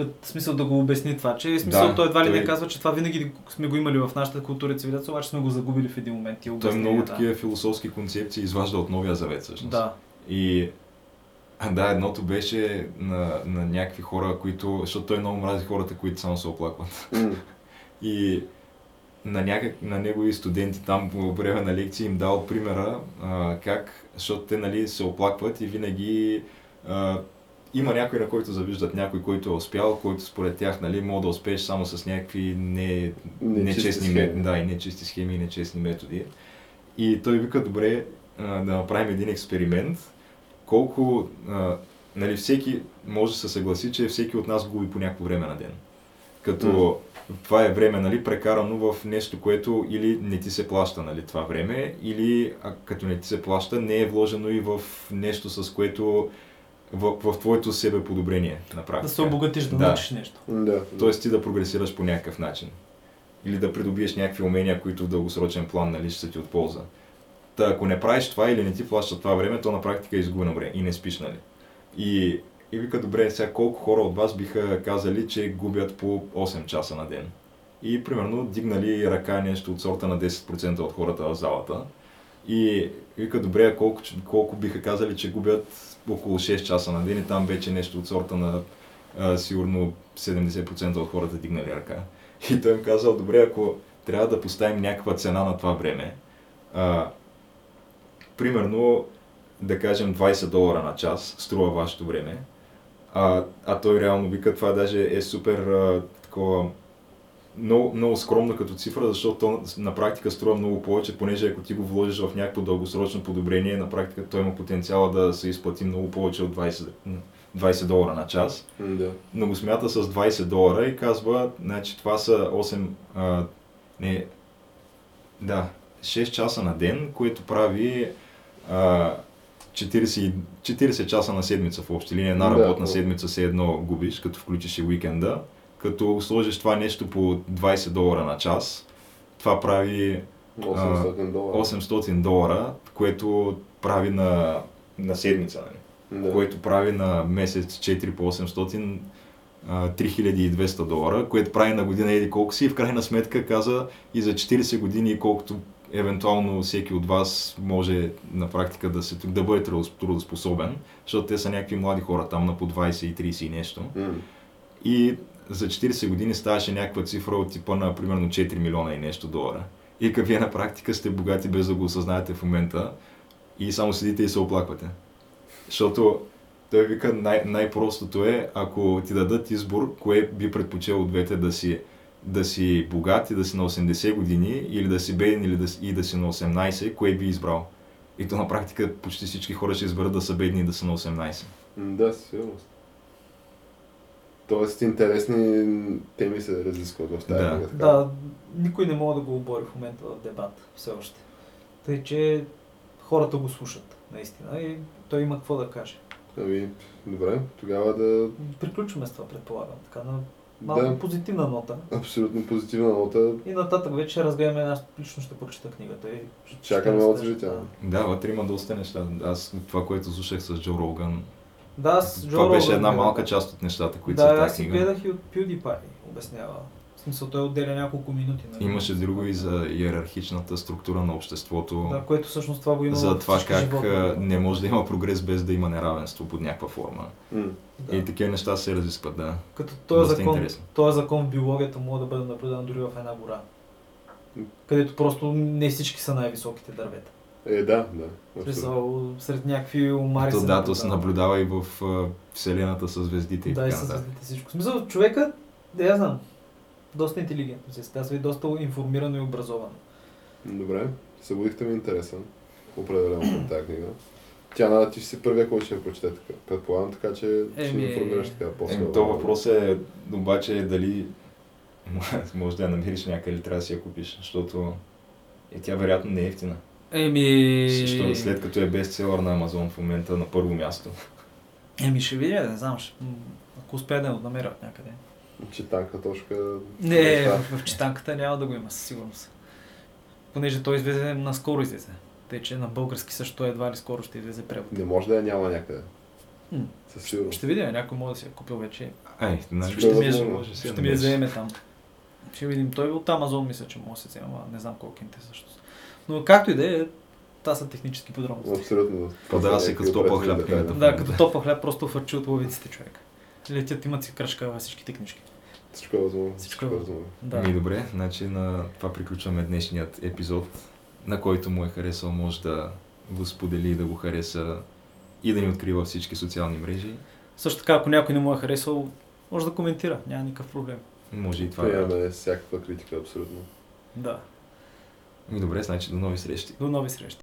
Като смисъл да го обясни това, че в смисъл Да, той едва ли не той- казва, че това винаги сме го имали в нашата култура и цивилизация, обаче сме го загубили в един момент. И Той обяснения, много да. такива философски концепции изважда от Новия Завет всъщност. Да. И да, едното беше на, на някакви хора, които, защото той много мрази хората, които само се оплакват. <laughs> И на, някак, на негови студенти там по време на лекции им дал примера а, как, защото те нали, се оплакват и винаги а, има някой, на който завиждат, някой, който е успял, който според тях нали, мога да успееш само с някакви не, нечестни схеми. Да, и нечисти схеми и нечестни методи. И той вика, добре, да направим един експеримент. Колко, а, нали, всеки може да се съгласи, че всеки от нас губи по някакво време на ден. Като това е време, нали, прекарано в нещо, което или не ти се плаща, нали, това време, или а, като не ти се плаща, не е вложено и в нещо, с което в, в твоето себе подобрение на практика. Да се обогатиш, да, Да. научиш нещо. Да. Тоест ти да прогресираш по някакъв начин. Или да придобиеш някакви умения, които в дългосрочен план нали, ще са ти от полза. Та ако не правиш това или не ти плащат това време, то на практика е изгубено време и не спиш, нали? И, и вика, добре, сега колко хора от вас биха казали, че губят по 8 часа на ден? И примерно дигнали ръка нещо от сорта на 10% от хората в залата. И вика, добре, колко, колко биха казали, че губят около 6 часа на ден и там вече нещо от сорта на а, сигурно 70% от хората дигнали ръка. И той им казал, добре, ако трябва да поставим някаква цена на това време, а, примерно, да кажем 20 долара на час струва вашето време, а, а той реално вика, това даже е супер а, такова много, много скромно като цифра, защото то на практика струва много повече, понеже ако ти го вложиш в някакво дългосрочно подобрение, на практика той има потенциала да се изплати много повече от 20, 20 долара на час Да. но го смята с 20 долара и казва, значи това са 8, а, не, да, 6 часа на ден, което прави а, 40, 40 часа на седмица в общи линия. Една Да, работна о. седмица се едно губиш, като включиш и уикенда. Като сложиш това нещо по 20 долара на час, това прави 800 долара. 800 долара, което прави на, на седмица. Нали? Да. което прави на месец 4 по 800 а, 3200 долара, което прави на година еди колко си и в крайна сметка каза и за 40 години колкото евентуално всеки от вас може на практика да, се, да бъде трудос- трудоспособен, защото те са някакви млади хора там на по 20 и 30 и нещо. М. И за 40 години ставаше някаква цифра от типа на примерно 4 милиона и нещо долара. И как вие на практика сте богати без да го осъзнаете в момента и само седите и се оплаквате. Защото той вика най- най-простото е, ако ти дадат избор, кое би предпочел от двете да си, да си богат и да си на 80 години или да си беден или да, и да си на 18, кое би избрал? И то на практика почти всички хора ще изберат да са бедни и да са на 18. М, Да, със. Тоест интересни теми се разискват в тази Да. книга. Да, никой не мога да го обори в момента в дебат, все още. Тъй, че хората го слушат, наистина, и той има какво да каже. Ами, добре, тогава да... Приключваме с това, предполагам, така на малко Да, позитивна нота. абсолютно позитивна нота. И нататък вече ще разгледаме, аз лично ще прочита книгата. И Чакаме от да. Да, вътре има доста неща. Аз това, което слушах с Джо Роган, Да, с Джо това беше една малка част от нещата, които са Да, в аз тази си книга. гледах и от PewDiePie, обяснява. В смисъл, той отделя няколко минути. Нали? Имаше друго и за иерархичната структура на обществото, Да, което всъщност това го има за това как животни. не може да има прогрес без да има неравенство под някаква форма. М. Да. И такива неща се разискват, да. Като този закон, този закон в биологията може да бъде наблюдан дори в една гора. Където просто не всички са най-високите дървета. Е, да, да. Смисъл, сред някакви омари То, се да, то се наблюдава. и в а, Вселената с звездите и Да, и със нататък. звездите всичко. В смисъл, човека, да я знам, доста интелигентно се става и доста информирано и образовано. Добре, събудихте ми интересен. Определено към тази книга. Тя на ти ще си първия, който ще я прочете така. Предполагам така, че ще Еми, ни информираш така после. Еми, то въпрос е обаче дали <laughs> може да я намериш някъде или трябва да си я купиш, защото е, тя вероятно не е ефтина. Еми... Защото след като е бестселър на Амазон в момента на първо място. Еми ще видя, не знам, ще... ако успея да я намеря от някъде. Читанка точка. Не, в, в читанката няма да го има със сигурност. Понеже той излезе наскоро излезе. Тъй, че на български също едва ли скоро ще излезе превод. Не може да я няма някъде. М. Със сигурност. Ще видим, някой може да си я купил вече. Ай, значи е Ще ми, е, си я ще ми я заеме там. Ще видим. Той от Амазон мисля, че може да се взема, не знам колко те всъщност. Но както и да е, това са технически подробности. Абсолютно. Продава се като топъл хляб книгата. Да, като топъл хляб просто фърчи от лавиците човек. Летят, имат си кръшка във всичките книжки. Всичко е възможно. Всичко е възможно. Да. Ми добре, значи на това приключваме днешният епизод, на който му е харесал, може да го сподели и да го хареса и да ни открива всички социални мрежи. Също така, ако някой не му е харесал, може да коментира. Няма никакъв проблем. Може и това да е. Приемаме всякаква критика, абсолютно. Да. И добре, значи до нови срещи. До нови срещи.